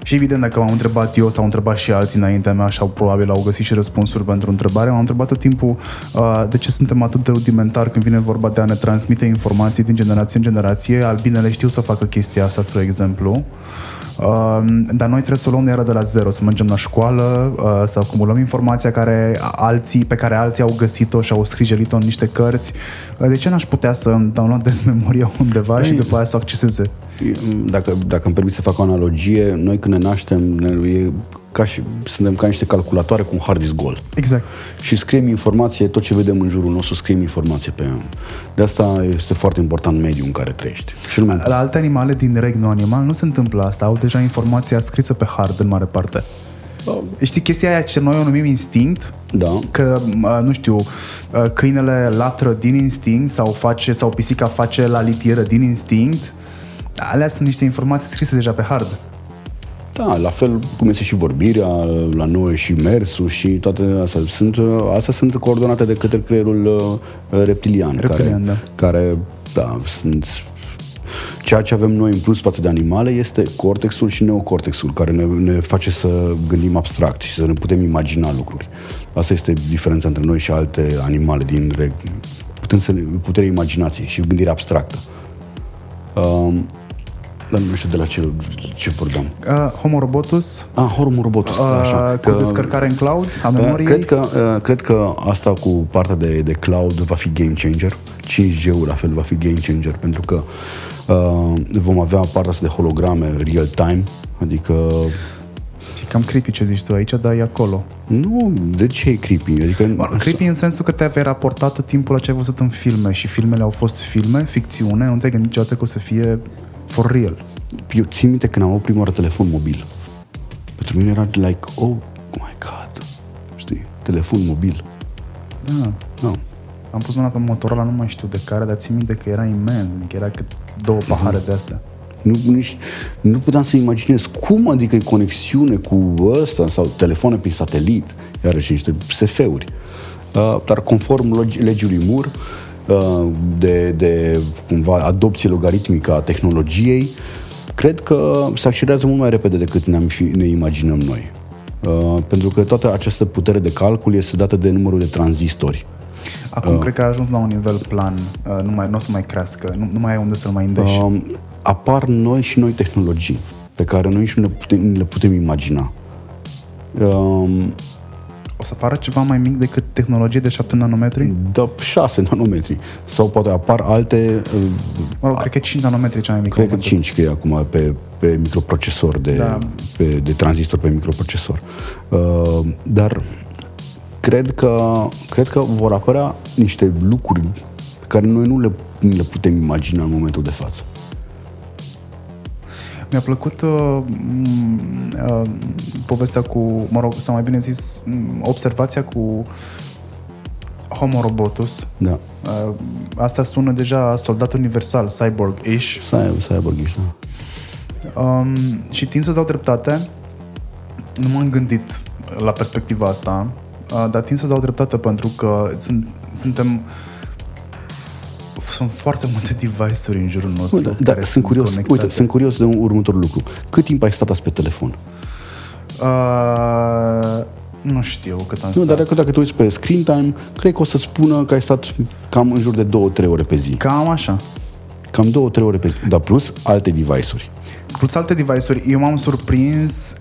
Speaker 2: și evident, dacă m-am întrebat eu sau am întrebat și alții înaintea mea și au probabil au găsit și răspunsuri pentru întrebare, m-am întrebat tot timpul uh, de ce suntem atât de rudimentari când vine vorba de a ne transmite informații din generație în generație. Albinele știu să facă chestia asta, spre exemplu. Dar noi trebuie să o luăm iară de la zero, să mergem la școală, uh, să acumulăm informația care alții, pe care alții au găsit-o și au scrijelit-o în niște cărți. Uh, de ce n-aș putea să downloadez *laughs* memoria undeva Ei, și după aia să o acceseze?
Speaker 3: Dacă, dacă îmi permit să fac o analogie, noi când ne naștem, ne, e ca și, suntem ca niște calculatoare cu un hard disk gol.
Speaker 2: Exact.
Speaker 3: Și scriem informație, tot ce vedem în jurul nostru, scriem informație pe el. De asta este foarte important mediul în care trăiești. Și
Speaker 2: lumea... La alte animale din regnul animal nu se întâmplă asta. Au deja informația scrisă pe hard în mare parte. Oh. Știi chestia aia ce noi o numim instinct?
Speaker 3: Da.
Speaker 2: Că, nu știu, câinele latră din instinct sau face sau pisica face la litieră din instinct. Alea sunt niște informații scrise deja pe hard.
Speaker 3: Da, la fel cum este și vorbirea la noi și mersul și toate astea. Sunt, astea sunt coordonate de către creierul uh, reptilian,
Speaker 2: reptilian care, da.
Speaker 3: care da, sunt Ceea ce avem noi în plus față de animale este cortexul și neocortexul, care ne, ne face să gândim abstract și să ne putem imagina lucruri. Asta este diferența între noi și alte animale din reg. Putem să ne, puterea imaginației și gândirea abstractă. Um, Dar nu știu de la ce, ce vorbeam.
Speaker 2: Uh, Homo Robotus.
Speaker 3: Ah, Homo Robotus,
Speaker 2: uh,
Speaker 3: așa.
Speaker 2: Cu descărcare în cloud a
Speaker 3: Uh,
Speaker 2: memoriei.
Speaker 3: Cred că, uh, cred că asta cu partea de, de cloud va fi game changer. 5G-ul la fel va fi game changer pentru că uh, vom avea partea asta de holograme real time, adică
Speaker 2: E cam creepy ce zici tu aici, dar e acolo.
Speaker 3: nu, de ce e creepy? Adică
Speaker 2: Mă, Creepy în sensul că te-ai raportat tot timpul la ce ai văzut în filme și filmele au fost filme, ficțiune, nu te-ai gândit niciodată că o să fie for real.
Speaker 3: eu țin minte când am avut prima oară telefon mobil. Pentru mine era like, oh my god, știi, telefon mobil.
Speaker 2: Da.
Speaker 3: No.
Speaker 2: Am pus una pe Motorola, nu mai știu de care, dar țin minte că era imens, adică era cât două pahare de astea.
Speaker 3: Nu, nici, nu puteam să imaginez cum adică e conexiune cu ăsta sau telefoane prin satelit, iarăși niște SF-uri. Uh, dar conform logi- legii lui Moore, uh, de, de cumva adopție logaritmică a tehnologiei, cred că se accelerează mult mai repede decât ne, fi, ne imaginăm noi. Uh, pentru că toată această putere de calcul este dată de numărul de tranzistori.
Speaker 2: Acum cred că a ajuns la un nivel plan, uh, nu, mai, nu o să mai crească, nu, nu mai ai unde să-l mai îndeși.
Speaker 3: Um, apar noi și noi tehnologii pe care noi nici nu le putem, le putem imagina. Um,
Speaker 2: O să pară ceva mai mic decât tehnologie de 7 nanometri?
Speaker 3: da, 6 nanometri. Sau poate apar alte, uh,
Speaker 2: Mă rog, cred că 5 nanometri e cea mai mică.
Speaker 3: cred că
Speaker 2: în momentul
Speaker 3: 5 că e acum pe, pe microprocesor, de,
Speaker 2: Da.
Speaker 3: pe, de tranzistor pe microprocesor. Uh, dar cred că, cred că vor apărea niște lucruri pe care noi nu le, nu le putem imagina în momentul de față.
Speaker 2: Mi-a plăcut uh, m- uh, povestea cu, mă rog, sau mai bine zis, m- observația cu Homo Robotus.
Speaker 3: Da.
Speaker 2: Uh, asta sună deja soldat universal, cyborg-ish.
Speaker 3: Cyber, cyborg da.
Speaker 2: Um, și tind să-ți dau dreptate. Nu m-am gândit la perspectiva asta, uh, dar tind să-ți dau dreptate pentru că sunt, suntem sunt foarte multe device-uri în jurul nostru
Speaker 3: Uite,
Speaker 2: care
Speaker 3: da, sunt curios,
Speaker 2: conectate.
Speaker 3: uite, sunt curios de un următorul lucru. Cât timp ai stat azi pe telefon?
Speaker 2: Uh, nu știu cât am
Speaker 3: Nu,
Speaker 2: stat.
Speaker 3: dar dacă, dacă te uiți pe screen time, cred că o să spună că ai stat cam în jur de 2-3 ore pe zi.
Speaker 2: Cam așa.
Speaker 3: Cam 2-3 ore pe zi, dar plus alte device-uri.
Speaker 2: Plus alte device-uri, eu m-am surprins,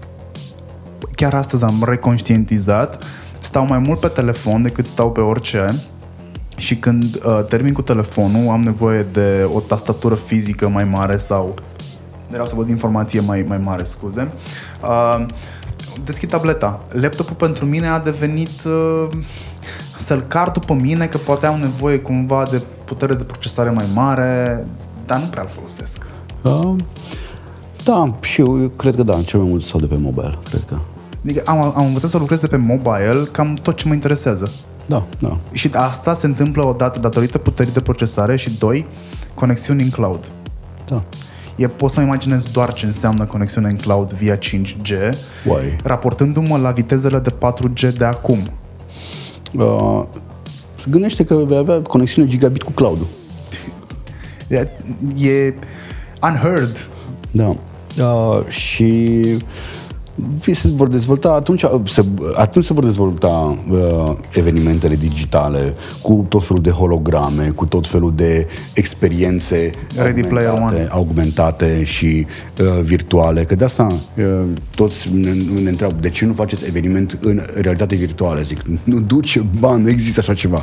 Speaker 2: chiar astăzi am reconștientizat, stau mai mult pe telefon decât stau pe orice și când uh, termin cu telefonul am nevoie de o tastatură fizică mai mare sau vreau să văd informație mai, mai mare, scuze. Uh, deschid tableta. Laptopul pentru mine a devenit uh, să-l car după mine, că poate am nevoie cumva de putere de procesare mai mare, dar nu prea îl folosesc.
Speaker 3: Uh, da, și eu, eu cred că da, cel mai mult stau de pe mobile, cred că.
Speaker 2: Adică am, am învățat să lucrez de pe mobile cam tot ce mă interesează.
Speaker 3: Da, da.
Speaker 2: Și asta se întâmplă odată datorită puterii de procesare și doi, conexiuni în cloud.
Speaker 3: Da.
Speaker 2: E, pot să-mi imaginez doar ce înseamnă conexiune în cloud via 5G,
Speaker 3: Uai.
Speaker 2: raportându-mă la vitezele de 4G de acum.
Speaker 3: Uh, gândește că vei avea conexiune gigabit cu cloud
Speaker 2: E, e unheard.
Speaker 3: Da. Uh, și se vor dezvolta, atunci se, atunci se vor dezvolta uh, evenimentele digitale cu tot felul de holograme, cu tot felul de experiențe
Speaker 2: Ready Player
Speaker 3: augmentate,
Speaker 2: One.
Speaker 3: augmentate și uh, virtuale. Că de asta uh, toți ne, ne întreabă de ce nu faceți eveniment în realitate virtuală. Zic, nu duce bani, nu există așa ceva.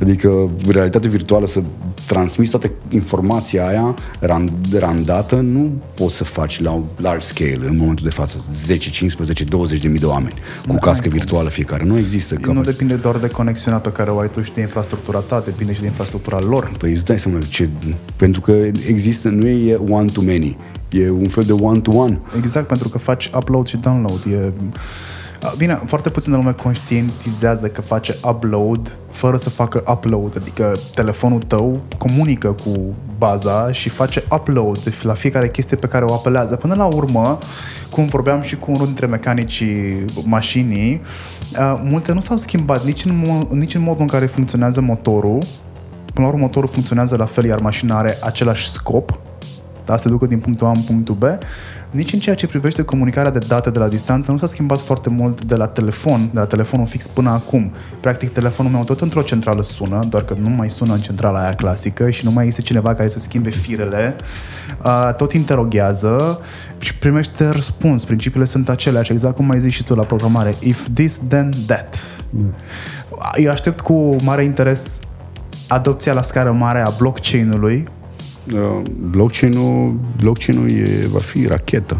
Speaker 3: Adică realitate virtuală să transmiți toată informația aia ran, randată, nu poți să faci la large scale în momentul de față 10, 15, 20 de mii de oameni cu cască virtuală fiecare. Nu există.
Speaker 2: Nu
Speaker 3: Ca...
Speaker 2: depinde doar de conexiunea pe care o ai tu și de infrastructura ta, depinde și de infrastructura lor.
Speaker 3: Păi îți dai seama ce... Pentru că există, nu e one to many, e un fel de one to one.
Speaker 2: Exact, pentru că faci upload și download. E... Bine, foarte puțin lume conștientizează că face upload fără să facă upload, adică telefonul tău comunică cu baza și face upload la fiecare chestie pe care o apelează. Până la urmă, cum vorbeam și cu unul dintre mecanicii mașinii, multe nu s-au schimbat nici în, mo- nici în modul în care funcționează motorul. Până la urmă, motorul funcționează la fel, iar mașina are același scop, asta te ducă din punctul A în punctul B, nici în ceea ce privește comunicarea de date de la distanță, nu s-a schimbat foarte mult de la telefon, de la telefonul fix până acum. Practic, telefonul meu tot într-o centrală sună, doar că nu mai sună în centrala aia clasică și nu mai este cineva care să schimbe firele. Tot interoghează și primește răspuns. Principiile sunt aceleași, exact cum ai zis și tu la programare. If this, then that. Mm. Eu aștept cu mare interes adopția la scară mare a blockchain-ului
Speaker 3: Uh, blockchain-ul, blockchain-ul e, va fi rachetă.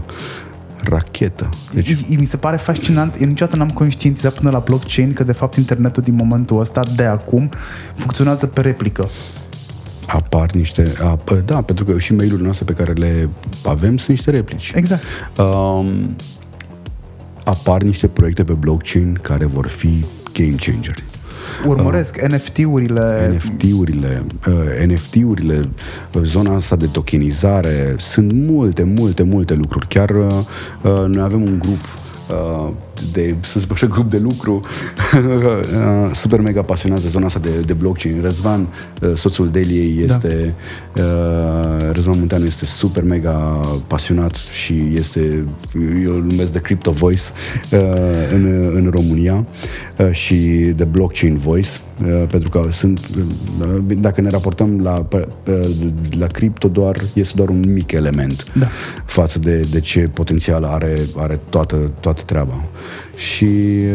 Speaker 3: Rachetă.
Speaker 2: Deci... Mi se pare fascinant. Eu niciodată n-am conștientizat până la blockchain că de fapt internetul din momentul ăsta, de acum, funcționează pe replică
Speaker 3: apar niște... A, da, pentru că și mail-urile noastre pe care le avem sunt niște replici.
Speaker 2: Exact. Um,
Speaker 3: apar niște proiecte pe blockchain care vor fi game changeri.
Speaker 2: Urmăresc uh, NFT-urile.
Speaker 3: NFT-urile, uh, NFT-urile, zona asta de tokenizare, sunt multe, multe, multe lucruri. Chiar uh, uh noi avem un grup uh, de, să zic așa, grup de lucru *laughs* uh, super mega pasionat de zona asta de, de blockchain. Răzvan, uh, soțul Deliei, da. este da. Răzvan Munteanu este super mega pasionat și este, eu îl numesc de Crypto Voice în, în România și de Blockchain Voice pentru că sunt, dacă ne raportăm la, la cripto, doar, este doar un mic element da. față de, de ce potențial are, are toată, toată treaba și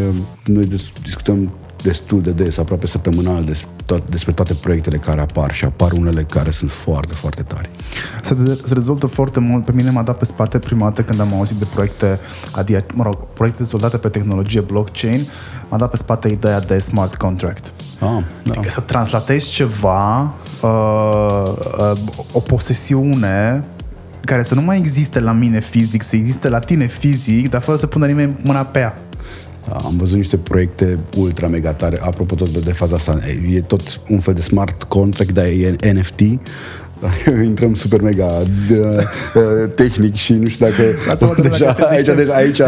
Speaker 3: uh, noi discutăm destul de des, aproape săptămânal, des, to- despre toate proiectele care apar și apar unele care sunt foarte, foarte tari.
Speaker 2: Se, de- se rezolvă foarte mult. Pe mine m-a dat pe spate prima dată când am auzit de proiecte, adia, mă rog, proiecte dezvoltate pe tehnologie blockchain, m-a dat pe spate ideea de smart contract.
Speaker 3: Ah,
Speaker 2: da. Adică să translatezi ceva, uh, uh, o posesiune care să nu mai existe la mine fizic, să existe la tine fizic, dar fără să pună nimeni mâna pe ea.
Speaker 3: Da, am văzut niște proiecte ultra mega tare. Apropo tot de, de faza asta, e tot un fel de smart contract, dar e NFT. *laughs* Intrăm super mega de, uh, tehnic și nu știu dacă *laughs* deja aici, de, aici,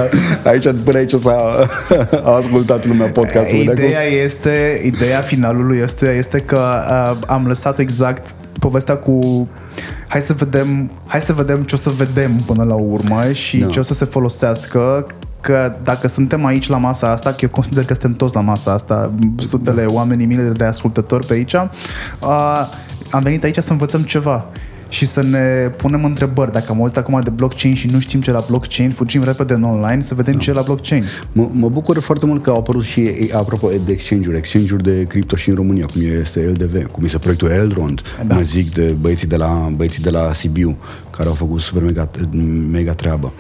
Speaker 3: aici, până aici s-a *laughs* a ascultat lumea podcastul.
Speaker 2: Ideea este, ideea finalului ăstuia este că uh, am lăsat exact povestea cu hai să vedem, hai să vedem ce o să vedem până la urmă și da. ce o să se folosească că dacă suntem aici la masa asta, că eu consider că suntem toți la masa asta, sutele da. oamenii, mii de ascultători pe aici, uh, am venit aici să învățăm ceva și să ne punem întrebări. Dacă am auzit acum de blockchain și nu știm ce la blockchain, fugim repede în online să vedem da. ce la blockchain.
Speaker 3: Mă, mă bucur foarte mult că au apărut și, apropo de exchange-uri, exchange-uri de cripto și în România, cum este LDV, cum este proiectul Eldrond, da. mă zic de băieții de la, băieții de la Sibiu, care au făcut super mega, mega treabă.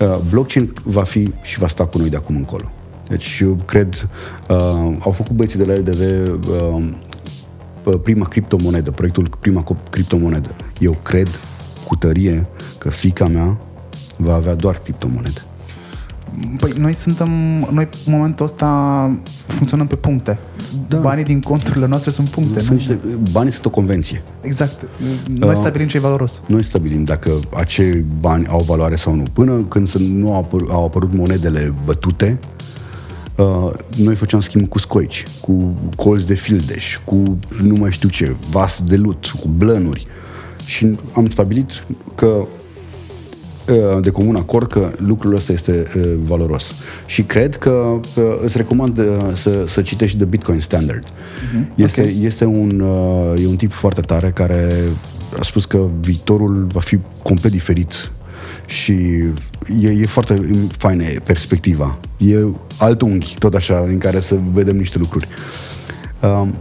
Speaker 3: Uh, blockchain va fi și va sta cu noi de acum încolo. Deci eu cred, uh, au făcut băieții de la LDV uh, prima criptomonedă, proiectul prima criptomonedă. Eu cred cu tărie că fica mea va avea doar criptomonede.
Speaker 2: Păi noi suntem, noi în momentul ăsta funcționăm pe puncte. Da. Banii din conturile noastre sunt puncte.
Speaker 3: Sunt niște, banii sunt o convenție.
Speaker 2: Exact. Noi uh, stabilim ce e valoros.
Speaker 3: Noi stabilim dacă acei bani au valoare sau nu. Până când nu au, apăr, au apărut monedele bătute, Uh, noi făceam schimb cu scoici, cu colți de fildeș, cu nu mai știu ce, vas de lut, cu blănuri. Și am stabilit că uh, de comun acord că lucrul ăsta este uh, valoros. Și cred că uh, îți recomand uh, să, să citești The Bitcoin Standard. Uh-huh. Este, okay. este un, uh, e un tip foarte tare care a spus că viitorul va fi complet diferit și e, e foarte faină perspectiva. E alt unghi, tot așa, în care să vedem niște lucruri. Um,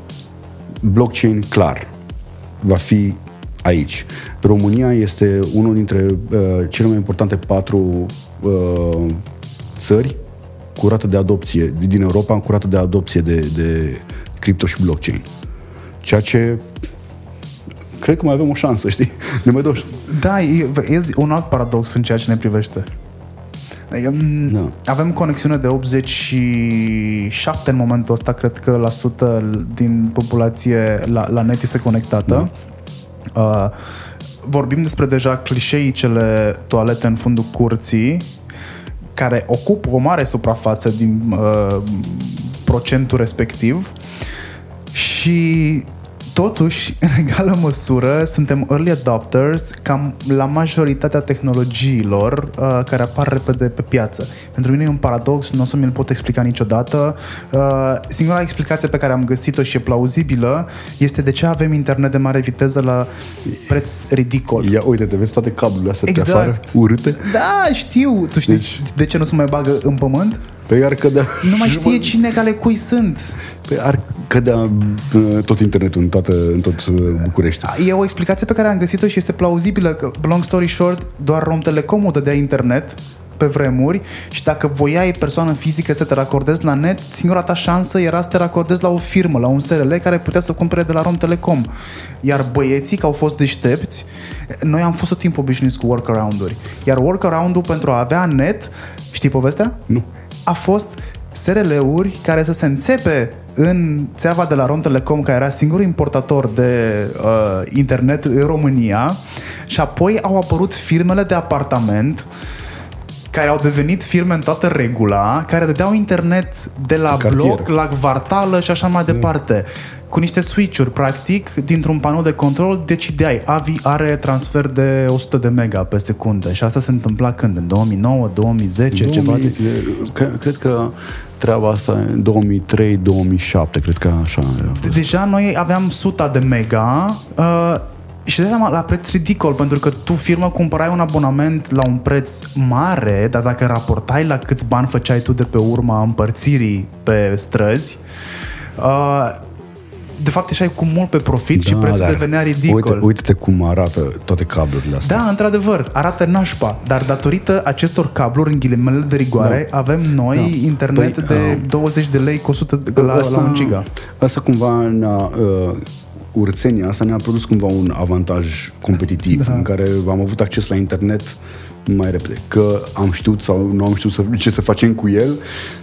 Speaker 3: blockchain, clar, va fi aici. România este unul dintre uh, cele mai importante patru uh, țări cu rată de adopție din Europa, cu rată de adopție de, de cripto și blockchain. Ceea ce cred că mai avem o șansă, știi? Ne mai dau
Speaker 2: Da, e, e un alt paradox în ceea ce ne privește. Da. Avem conexiune de 87 în momentul ăsta, cred că la sută din populație la, la net este conectată. Da. Uh, vorbim despre deja clișeicele toalete în fundul curții, care ocupă o mare suprafață din uh, procentul respectiv și Totuși, în egală măsură, suntem early adopters cam la majoritatea tehnologiilor uh, care apar repede pe piață. Pentru mine e un paradox, nu o să mi-l pot explica niciodată. Uh, singura explicație pe care am găsit-o și e plauzibilă este de ce avem internet de mare viteză la preț ridicol.
Speaker 3: Ia uite, te vezi toate cablurile astea
Speaker 2: Exact.
Speaker 3: pe afară, urâte?
Speaker 2: Da, știu. Tu știi
Speaker 3: Deci-
Speaker 2: de ce nu se mai bagă în pământ?
Speaker 3: Pe ar cădea...
Speaker 2: Nu mai *laughs* știe cine ale cui sunt.
Speaker 3: Pe ar cădea uh, tot internetul în, toată, în tot uh, București.
Speaker 2: E o explicație pe care am găsit-o și este plauzibilă. Că, long story short, doar Romtelecomul dădea internet pe vremuri și dacă voiai persoană fizică să te racordezi la net, singura ta șansă era să te racordezi la o firmă, la un SRL care putea să cumpere de la Romtelecom. Iar băieții, că au fost deștepți, noi am fost tot timpul obișnuiți cu workaround-uri. Iar workaround-ul pentru a avea net, știi povestea?
Speaker 3: Nu.
Speaker 2: A fost SRL-uri care să se înțepe în țeava de la Romtelecom, care era singurul importator de uh, internet în România și apoi au apărut firmele de apartament care au devenit firme în toată regula, care dădeau internet de la
Speaker 3: cartier.
Speaker 2: bloc, la kvartală și așa mai departe. Cu niște switch-uri, practic, dintr-un panou de control decideai. Avi are transfer de 100 de mega pe secundă și asta se întâmpla când? În 2009, 2010, ceva de...
Speaker 3: 2000, e, că, cred că treaba asta în 2003-2007, cred că așa. a fost.
Speaker 2: Deja noi aveam suta de mega uh, și de seama la preț ridicol, pentru că tu, firmă, cumpărai un abonament la un preț mare, dar dacă raportai la câți bani făceai tu de pe urma împărțirii pe străzi, uh, de fapt ieșai cu mult pe profit și prețul
Speaker 3: dar
Speaker 2: devenea ridicol.
Speaker 3: Uite, uite-te cum arată toate cablurile astea.
Speaker 2: Da, într-adevăr, arată nașpa, dar datorită acestor cabluri în ghilimele de rigoare,
Speaker 3: Da.
Speaker 2: avem noi
Speaker 3: Da.
Speaker 2: internet
Speaker 3: Păi,
Speaker 2: de
Speaker 3: uh,
Speaker 2: 20 de lei cu 100 de, la, la un giga.
Speaker 3: Asta cumva ne-a, uh, urțenia asta ne-a produs cumva un avantaj competitiv da. în care am avut acces la internet mai repede. Că am știut sau nu am știut să, ce să facem cu el,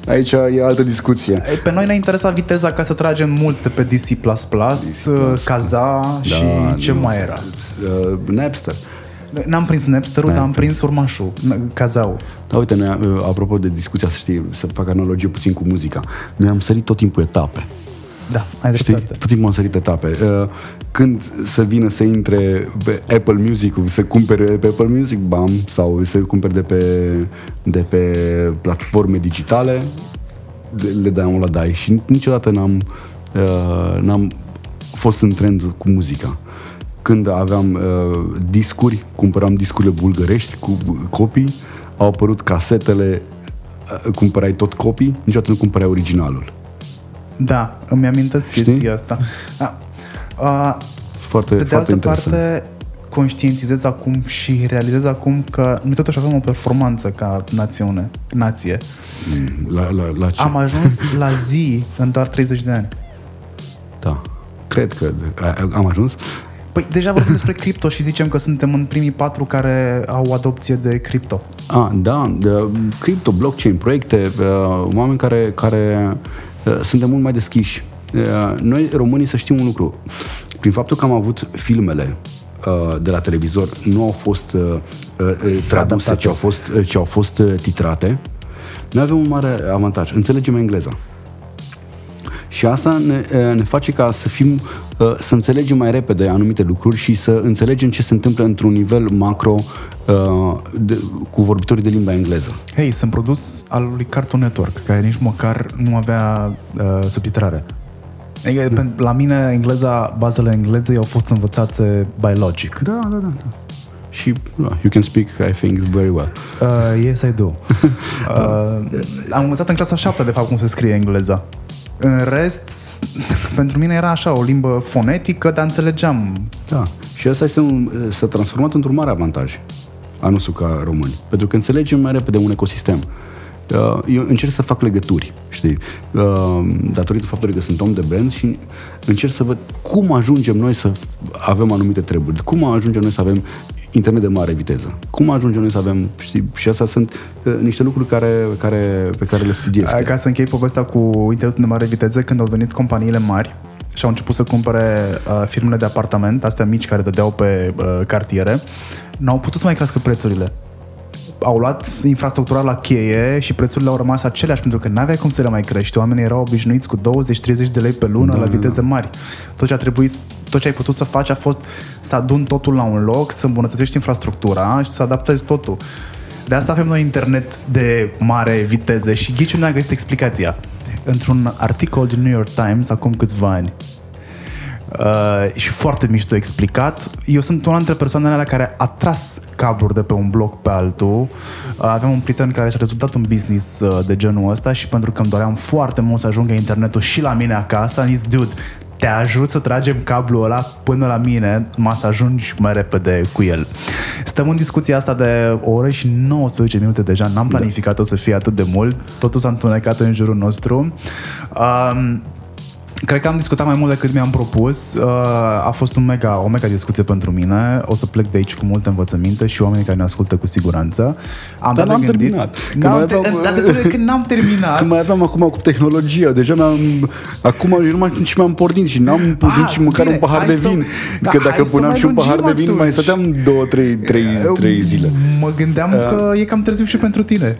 Speaker 3: aici e altă discuție.
Speaker 2: E, Pe noi ne-a interesat viteza ca să tragem multe pe DC++, uh, Kaza și ce
Speaker 3: nu,
Speaker 2: mai era.
Speaker 3: Uh, Napster.
Speaker 2: N-am prins Napster-ul, dar am prins urmașul, Kazau.
Speaker 3: Da, uite, noi, uh, apropo de discuția, să știi, să fac analogie puțin cu muzica, noi am sărit tot timpul etape.
Speaker 2: Da, ai
Speaker 3: Știi?
Speaker 2: dreptate.
Speaker 3: Tot timpul am sărit etape. Uh, Când să vină să intre pe Apple Music, să cumpere pe Apple Music, bam, sau să cumpere de pe, de pe platforme digitale, le- le dai la dai. Și niciodată n-am, uh, n-am fost în trend cu muzica. Când aveam uh, discuri, cumpăram discurile bulgărești cu copii, au apărut casetele, uh, cumpărai tot copii, niciodată nu cumpărai originalul.
Speaker 2: Da, îmi amintesc
Speaker 3: Știi?
Speaker 2: chestia asta. Da. Uh,
Speaker 3: Foarte,
Speaker 2: Pe de
Speaker 3: foarte
Speaker 2: altă
Speaker 3: interesant.
Speaker 2: parte, conștientizez acum și realizez acum că noi totuși avem o performanță ca națiune, nație.
Speaker 3: La, la, la ce?
Speaker 2: Am ajuns *laughs* la zi în doar 30 de ani.
Speaker 3: Da. Cred că a- am ajuns.
Speaker 2: Păi deja vorbim despre cripto și zicem că suntem în primii patru care au adopție de cripto.
Speaker 3: A, da, de, crypto, blockchain, proiecte, uh, oameni care, care uh, suntem mult mai deschiși. Uh, noi, românii, să știm un lucru. Prin faptul că am avut filmele uh, de la televizor, nu au fost uh, uh, traduse,
Speaker 2: Adaptate.
Speaker 3: ci au fost, uh, ci au fost uh, titrate, noi avem un mare avantaj. Înțelegem engleza. Și asta ne, ne face ca să fim, uh, să înțelegem mai repede anumite lucruri și să înțelegem ce se întâmplă într-un nivel macro uh, de, cu vorbitorii de limba engleză.
Speaker 2: Hei, sunt produs al lui Cartoon Network, care nici măcar nu avea uh, subtitrare. Adică,
Speaker 3: Da.
Speaker 2: pen- La mine, engleza, bazele englezei au fost învățate by logic.
Speaker 3: Da, da, da. da. Și uh, you can speak, I think, very well.
Speaker 2: Uh, yes, I do. *laughs* Uh, am învățat în clasa 7, de fapt, cum se scrie engleza. În rest, *laughs* pentru mine era așa, o limbă fonetică, dar înțelegeam.
Speaker 3: Da. Și asta este un, s-a transformat într-un mare avantaj a nostru ca români. Pentru că înțelegem mai repede un ecosistem. Uh, Eu încerc să fac legături, știi, Uh, datorită faptului că sunt om de brand și încerc să văd cum ajungem noi să avem anumite treburi, cum ajungem noi să avem internet de mare viteză, cum ajungem noi să avem, știi, și astea sunt uh, niște lucruri care, care, pe care le studiez.
Speaker 2: Uh, Ca să închei povestea cu internetul de mare viteză, când au venit companiile mari și au început să cumpere uh, firmele de apartament, astea mici care dădeau pe uh, cartiere, n-au putut să mai crească prețurile. Au luat infrastructura la cheie și prețurile au rămas aceleași pentru că n-aveai cum să le mai crești. Oamenii erau obișnuiți cu 20-30 de lei pe lună da, la viteze da. mari. Tot ce, a trebuit, tot ce ai putut să faci a fost să adun totul la un loc, să îmbunătățești infrastructura și să adaptezi totul. De asta avem noi internet de mare viteză și ghiciul ne-a găsit explicația. Într-un articol din New York Times acum câțiva ani, Uh, și foarte mișto explicat. Eu sunt una dintre persoanele alea care a tras cabluri de pe un bloc pe altul. Uh, aveam un prieten care și-a rezultat un business uh, de genul ăsta și pentru că îmi doream foarte mult să ajungă internetul și la mine acasă, am zis, dude, te ajut să tragem cablul ăla până la mine, ma să ajungi mai repede cu el. Stăm în discuția asta de o oră și 19 minute deja, n-am da. planificat-o să fie atât de mult, totul s-a întunecat în jurul nostru. Um, Cred că am discutat mai mult decât mi-am propus. Uh, a fost un mega, o mega discuție pentru mine. O să plec de aici cu multe învățăminte și oamenii care ne ascultă cu siguranță.
Speaker 3: Am Dar n-am gândit. terminat.
Speaker 2: N-am mai aveam, te- că n-am terminat.
Speaker 3: Că mai aveam acum cu tehnologia. Deja mi-am, acum eu numai și mi-am pornit și n-am pus nici măcar bine, un pahar de vin. Să, că dacă puneam și un pahar de vin, mai stăteam două, trei, trei, trei zile.
Speaker 2: Mă gândeam uh, că e cam târziu și pentru tine.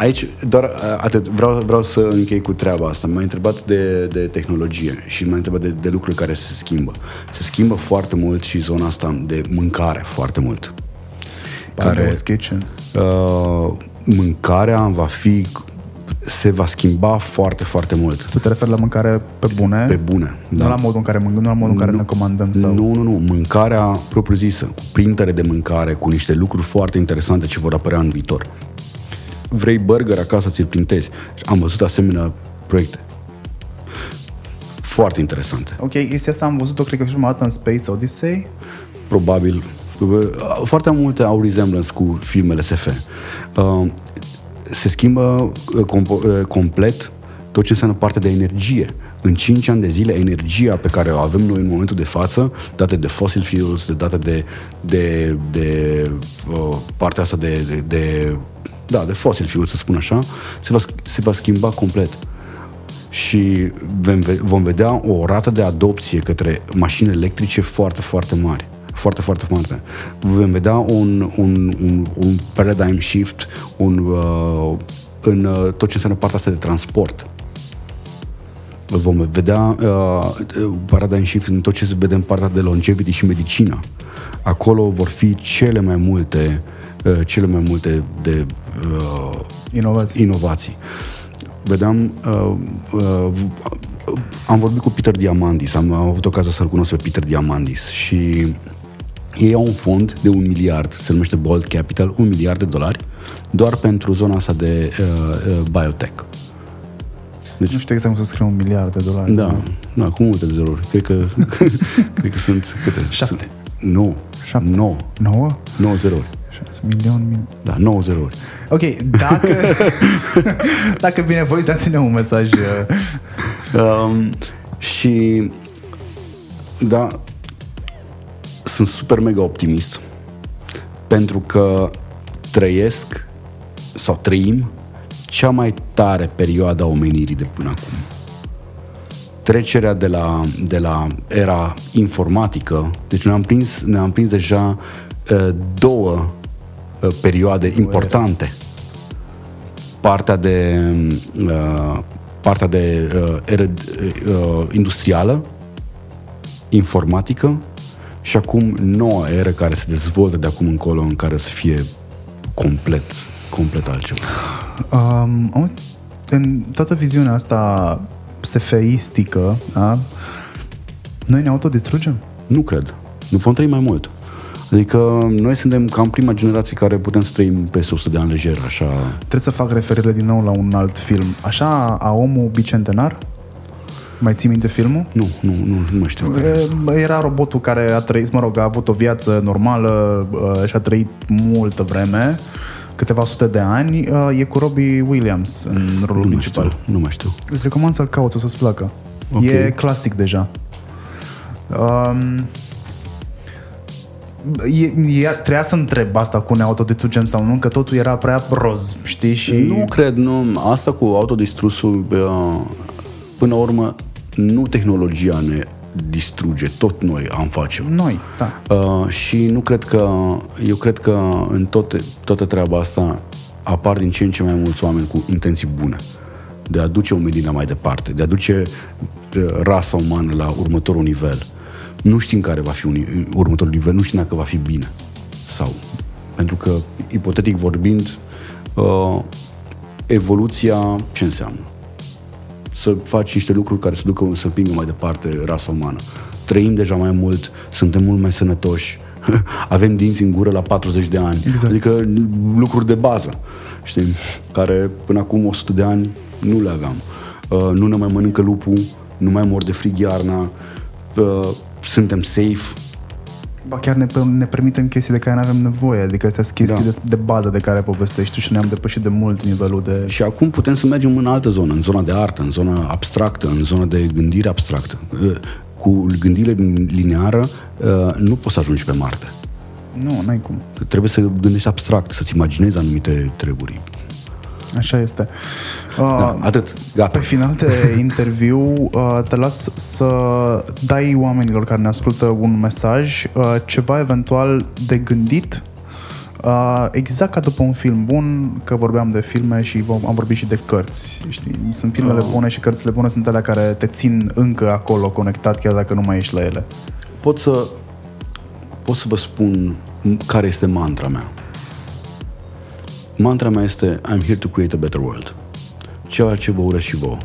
Speaker 2: Uh,
Speaker 3: Aici doar uh, atât. Vreau, vreau să închei cu treaba asta. M-ai întrebat de, de tehnologie și m-ai întrebat de, de lucruri care se schimbă. Se schimbă foarte mult și zona asta de mâncare foarte mult.
Speaker 2: Care, kitchens. Uh,
Speaker 3: mâncarea va fi se va schimba foarte, foarte mult.
Speaker 2: Tu te referi la mâncare pe bune?
Speaker 3: Pe bune,
Speaker 2: da. Nu la modul în care, nu la modul în care nu, ne comandăm? Sau...
Speaker 3: Nu, nu, nu. Mâncarea propriu-zisă, cu printere de mâncare, cu niște lucruri foarte interesante ce vor apărea în viitor vrei burger acasă, ți-l printezi. Am văzut asemenea proiecte. Foarte interesante.
Speaker 2: Ok, este asta am văzut-o, cred că și dată în Space Odyssey.
Speaker 3: Probabil. Foarte multe au resemblance cu filmele SF. Uh, se schimbă uh, uh, complet tot ce înseamnă partea de energie. În 5 ani de zile, energia pe care o avem noi în momentul de față, date de fossil fuels, de date de, de, de uh, partea asta de, de, de da, de fossil fuel, să spun așa, se va, se va schimba complet. Și vom vedea o rată de adopție către mașini electrice foarte, foarte mare. Foarte, foarte mare. Vom vedea un, un, un, un paradigm shift un, uh, în uh, tot ce înseamnă partea asta de transport. Vom vedea uh, paradigm shift în tot ce se vede în partea de longevity și medicină. Acolo vor fi cele mai multe uh, cele mai multe de
Speaker 2: uh, inovații.
Speaker 3: inovații. Vedeam, uh, uh, am vorbit cu Peter Diamandis, am, am avut ocazia să-l cunosc pe Peter Diamandis și ei au un fond de un miliard, se numește Bold Capital, un miliard de dolari, doar pentru zona asta de uh, uh, biotech.
Speaker 2: Deci, nu știu exact cum să scriu un miliard de dolari.
Speaker 3: Da, da, cu multe zeruri. Cred că, *laughs* cred că sunt câte?
Speaker 2: Șapte.
Speaker 3: Sunt, nu,
Speaker 2: Șapte.
Speaker 3: nouă.
Speaker 2: Nouă?
Speaker 3: Nouă zeruri.
Speaker 2: Milion, milion.
Speaker 3: Da, nouă zeruri.
Speaker 2: Ok, dacă, *laughs* dacă bine voi, dați-ne un mesaj.
Speaker 3: Uh. Um, și da, sunt super mega optimist pentru că trăiesc sau trăim cea mai tare perioadă a omenirii de până acum. Trecerea de la, de la era informatică, deci ne-am prins, ne-am prins deja uh, două uh, perioade importante partea de uh, partea de uh, eră, uh, industrială, informatică și acum noua eră care se dezvoltă de acum încolo în care o să fie complet, complet altceva.
Speaker 2: Um, în toată viziunea asta sefeistică, da? noi ne autodistrugem?
Speaker 3: Nu cred. Nu vom trăi mai mult. Adică noi suntem cam prima generație care putem să trăim peste 100 de ani lejer, așa...
Speaker 2: Trebuie să fac referire din nou la un alt film. Așa, a omul bicentenar? Mai ții minte filmul?
Speaker 3: Nu, nu, nu, nu mai știu.
Speaker 2: Care Era robotul care a trăit, mă rog, a avut o viață normală și a trăit multă vreme, câteva sute de ani. E cu Robbie Williams în rolul nu principal.
Speaker 3: Mai știu, nu mai știu.
Speaker 2: Îți recomand să-l cauți, o să-ți placă. Okay. E clasic deja. Um, e, e, trebuia să întreb asta cu ne autodistrugem sau nu, că totul era prea roz, știi? Și...
Speaker 3: Nu cred, nu. Asta cu autodistrusul, până la urmă, nu tehnologia ne distruge, tot noi am face.
Speaker 2: Noi, da.
Speaker 3: Uh, și nu cred că, eu cred că în toate, toată treaba asta apar din ce în ce mai mulți oameni cu intenții bune de a duce omenirea mai departe, de a duce uh, rasa umană la următorul nivel. Nu știm care va fi un, următorul nivel, nu știm dacă va fi bine sau... Pentru că, ipotetic vorbind, uh, evoluția ce înseamnă? Să faci niște lucruri care să ducă, să pingă mai departe rasa umană. Trăim deja mai mult, suntem mult mai sănătoși, *laughs* avem dinți în gură la 40 de ani.
Speaker 2: Exact.
Speaker 3: Adică lucruri de bază, știi? Care până acum 100 de ani nu le aveam. Uh, nu ne mai mănâncă lupul, nu mai mor de frig iarna, uh, suntem safe,
Speaker 2: Ba chiar ne, ne permitem chestii de care nu avem nevoie, adică astea sunt chestii da. de, de bază de care povestești tu și ne-am depășit de mult nivelul de...
Speaker 3: Și acum putem să mergem în altă zonă, în zona de artă, în zona abstractă, în zona de gândire abstractă. Uh, cu gândire lineară uh, nu poți să ajungi pe Marte.
Speaker 2: Nu, n-ai cum.
Speaker 3: Trebuie să gândești abstract, să-ți imaginezi anumite treburi.
Speaker 2: Așa este.
Speaker 3: Da, uh, atât, gata.
Speaker 2: Pe final de *laughs* interviu uh, te las să dai oamenilor care ne ascultă un mesaj, uh, ceva eventual de gândit Uh, exact ca după un film bun, că vorbeam de filme și am vorbit și de cărți. Știi? Sunt filmele uh. bune și cărțile bune sunt alea care te țin încă acolo conectat, chiar dacă nu mai ești la ele.
Speaker 3: Pot să, pot să vă spun care este mantra mea. Mantra mea este I'm here to create a better world. Ceea ce vă urez și vouă.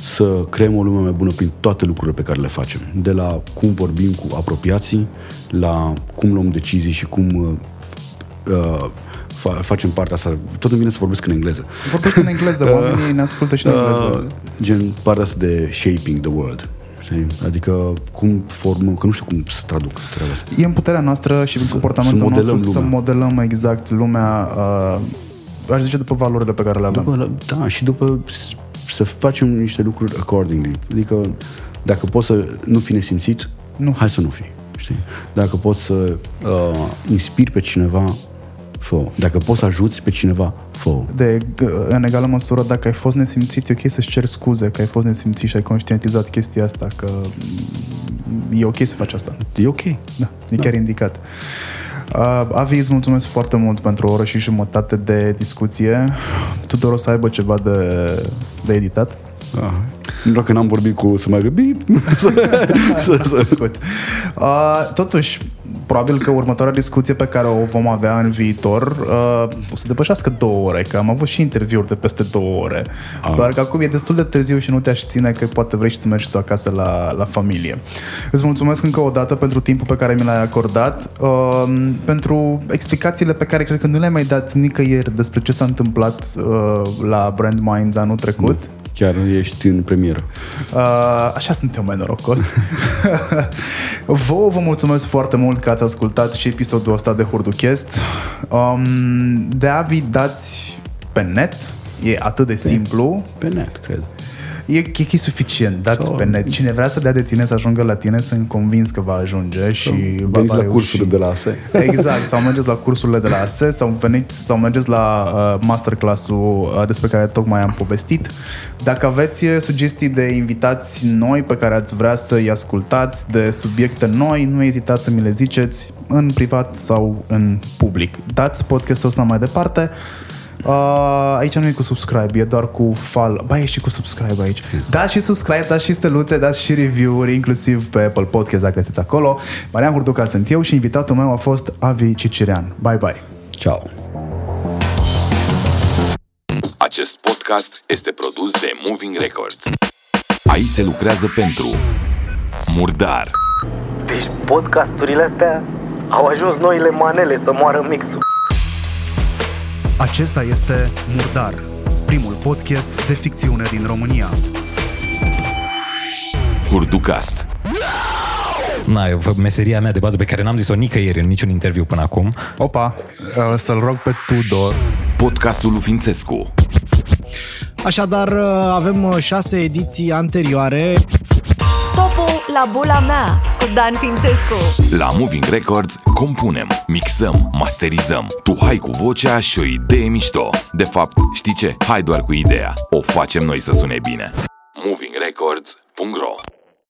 Speaker 3: Să creăm o lume mai bună prin toate lucrurile pe care le facem. De la cum vorbim cu apropiații, la cum luăm decizii și cum uh, facem partea asta. Tot îmi vine să vorbesc în engleză.
Speaker 2: Vorbesc în engleză, *laughs* oamenii ne ascultă și în engleză. Uh,
Speaker 3: gen partea asta de shaping the world. Știi? Adică cum formă, că nu știu cum să traduc treaba asta.
Speaker 2: E în puterea noastră și în comportamentul
Speaker 3: să
Speaker 2: nostru lumea. să modelăm exact lumea, uh, aș zice, după valorile pe care le avem.
Speaker 3: După, da, și după să facem niște lucruri accordingly. Adică dacă poți să nu fi nesimțit, nu. hai să nu fii. Știi? Dacă poți să uh, inspiri pe cineva, fă Dacă poți să ajuți pe cineva, fă
Speaker 2: De, în egală măsură, dacă ai fost nesimțit, e ok să-ți ceri scuze că ai fost nesimțit și ai conștientizat chestia asta, că e ok să faci asta.
Speaker 3: E ok.
Speaker 2: Da, e da. chiar indicat. Uh, Avi, îți mulțumesc foarte mult pentru o oră și jumătate de discuție. Tudor o să aibă ceva de, de editat.
Speaker 3: Ah. Dacă n-am vorbit cu să mai bip. *laughs*
Speaker 2: uh, totuși, probabil că următoarea discuție pe care o vom avea în viitor uh, o să depășească două ore, că am avut și interviuri de peste două ore. Ah. Doar că acum e destul de târziu și nu te-aș ține că poate vrei și să mergi tu acasă la, la familie. Îți mulțumesc încă o dată pentru timpul pe care mi l-ai acordat, uh, pentru explicațiile pe care cred că nu le-ai mai dat nicăieri despre ce s-a întâmplat uh, la Brand Minds anul trecut.
Speaker 3: Nu. Chiar ești în premieră.
Speaker 2: Uh, așa sunt eu mai norocos. *laughs* vă vă mulțumesc foarte mult că ați ascultat și episodul ăsta de Hurduchest. Um, de avi dați pe net, e atât de pe, simplu.
Speaker 3: Pe net, cred
Speaker 2: e, e, e suficient. Dați Sau... pe net. Cine vrea să dea de tine să ajungă la tine, sunt convins că va ajunge și
Speaker 3: sau va, va la cursurile de la ASE.
Speaker 2: Exact, sau mergeți la cursurile de la ASE sau, veniți, sau mergeți la uh, masterclass-ul uh, despre care tocmai am povestit. Dacă aveți uh, sugestii de invitați noi pe care ați vrea să-i ascultați, de subiecte noi, nu ezitați să mi le ziceți în privat sau în public. Dați podcastul ăsta mai departe. Uh, aici nu e cu subscribe, e doar cu follow. Ba, e și cu subscribe aici. Da și subscribe, da și steluțe, da și review-uri, inclusiv pe Apple Podcast dacă sunteți acolo. Marian Hurduca sunt eu și invitatul meu a fost Avi Cicirean. Bye, bye.
Speaker 3: Ciao.
Speaker 1: Acest podcast este produs de Moving Records. Aici se lucrează pentru Murdar.
Speaker 4: Deci podcasturile astea au ajuns noile manele să moară mixul.
Speaker 5: Acesta este Murdar, primul podcast de ficțiune din România.
Speaker 1: Hurducast.
Speaker 6: Na, e meseria mea de bază pe care n-am zis-o nicăieri în niciun interviu până acum.
Speaker 2: Opa, uh, să-l rog pe Tudor.
Speaker 1: Podcastul lui Fințescu.
Speaker 7: Așadar, uh, avem uh, șase ediții anterioare.
Speaker 8: Topul la bula mea cu Dan Fințescu.
Speaker 1: La Moving Records compunem, mixăm, masterizăm. Tu hai cu vocea și o idee mișto. De fapt, știi ce? Hai doar cu ideea. O facem noi să sune bine. movingrecords.ro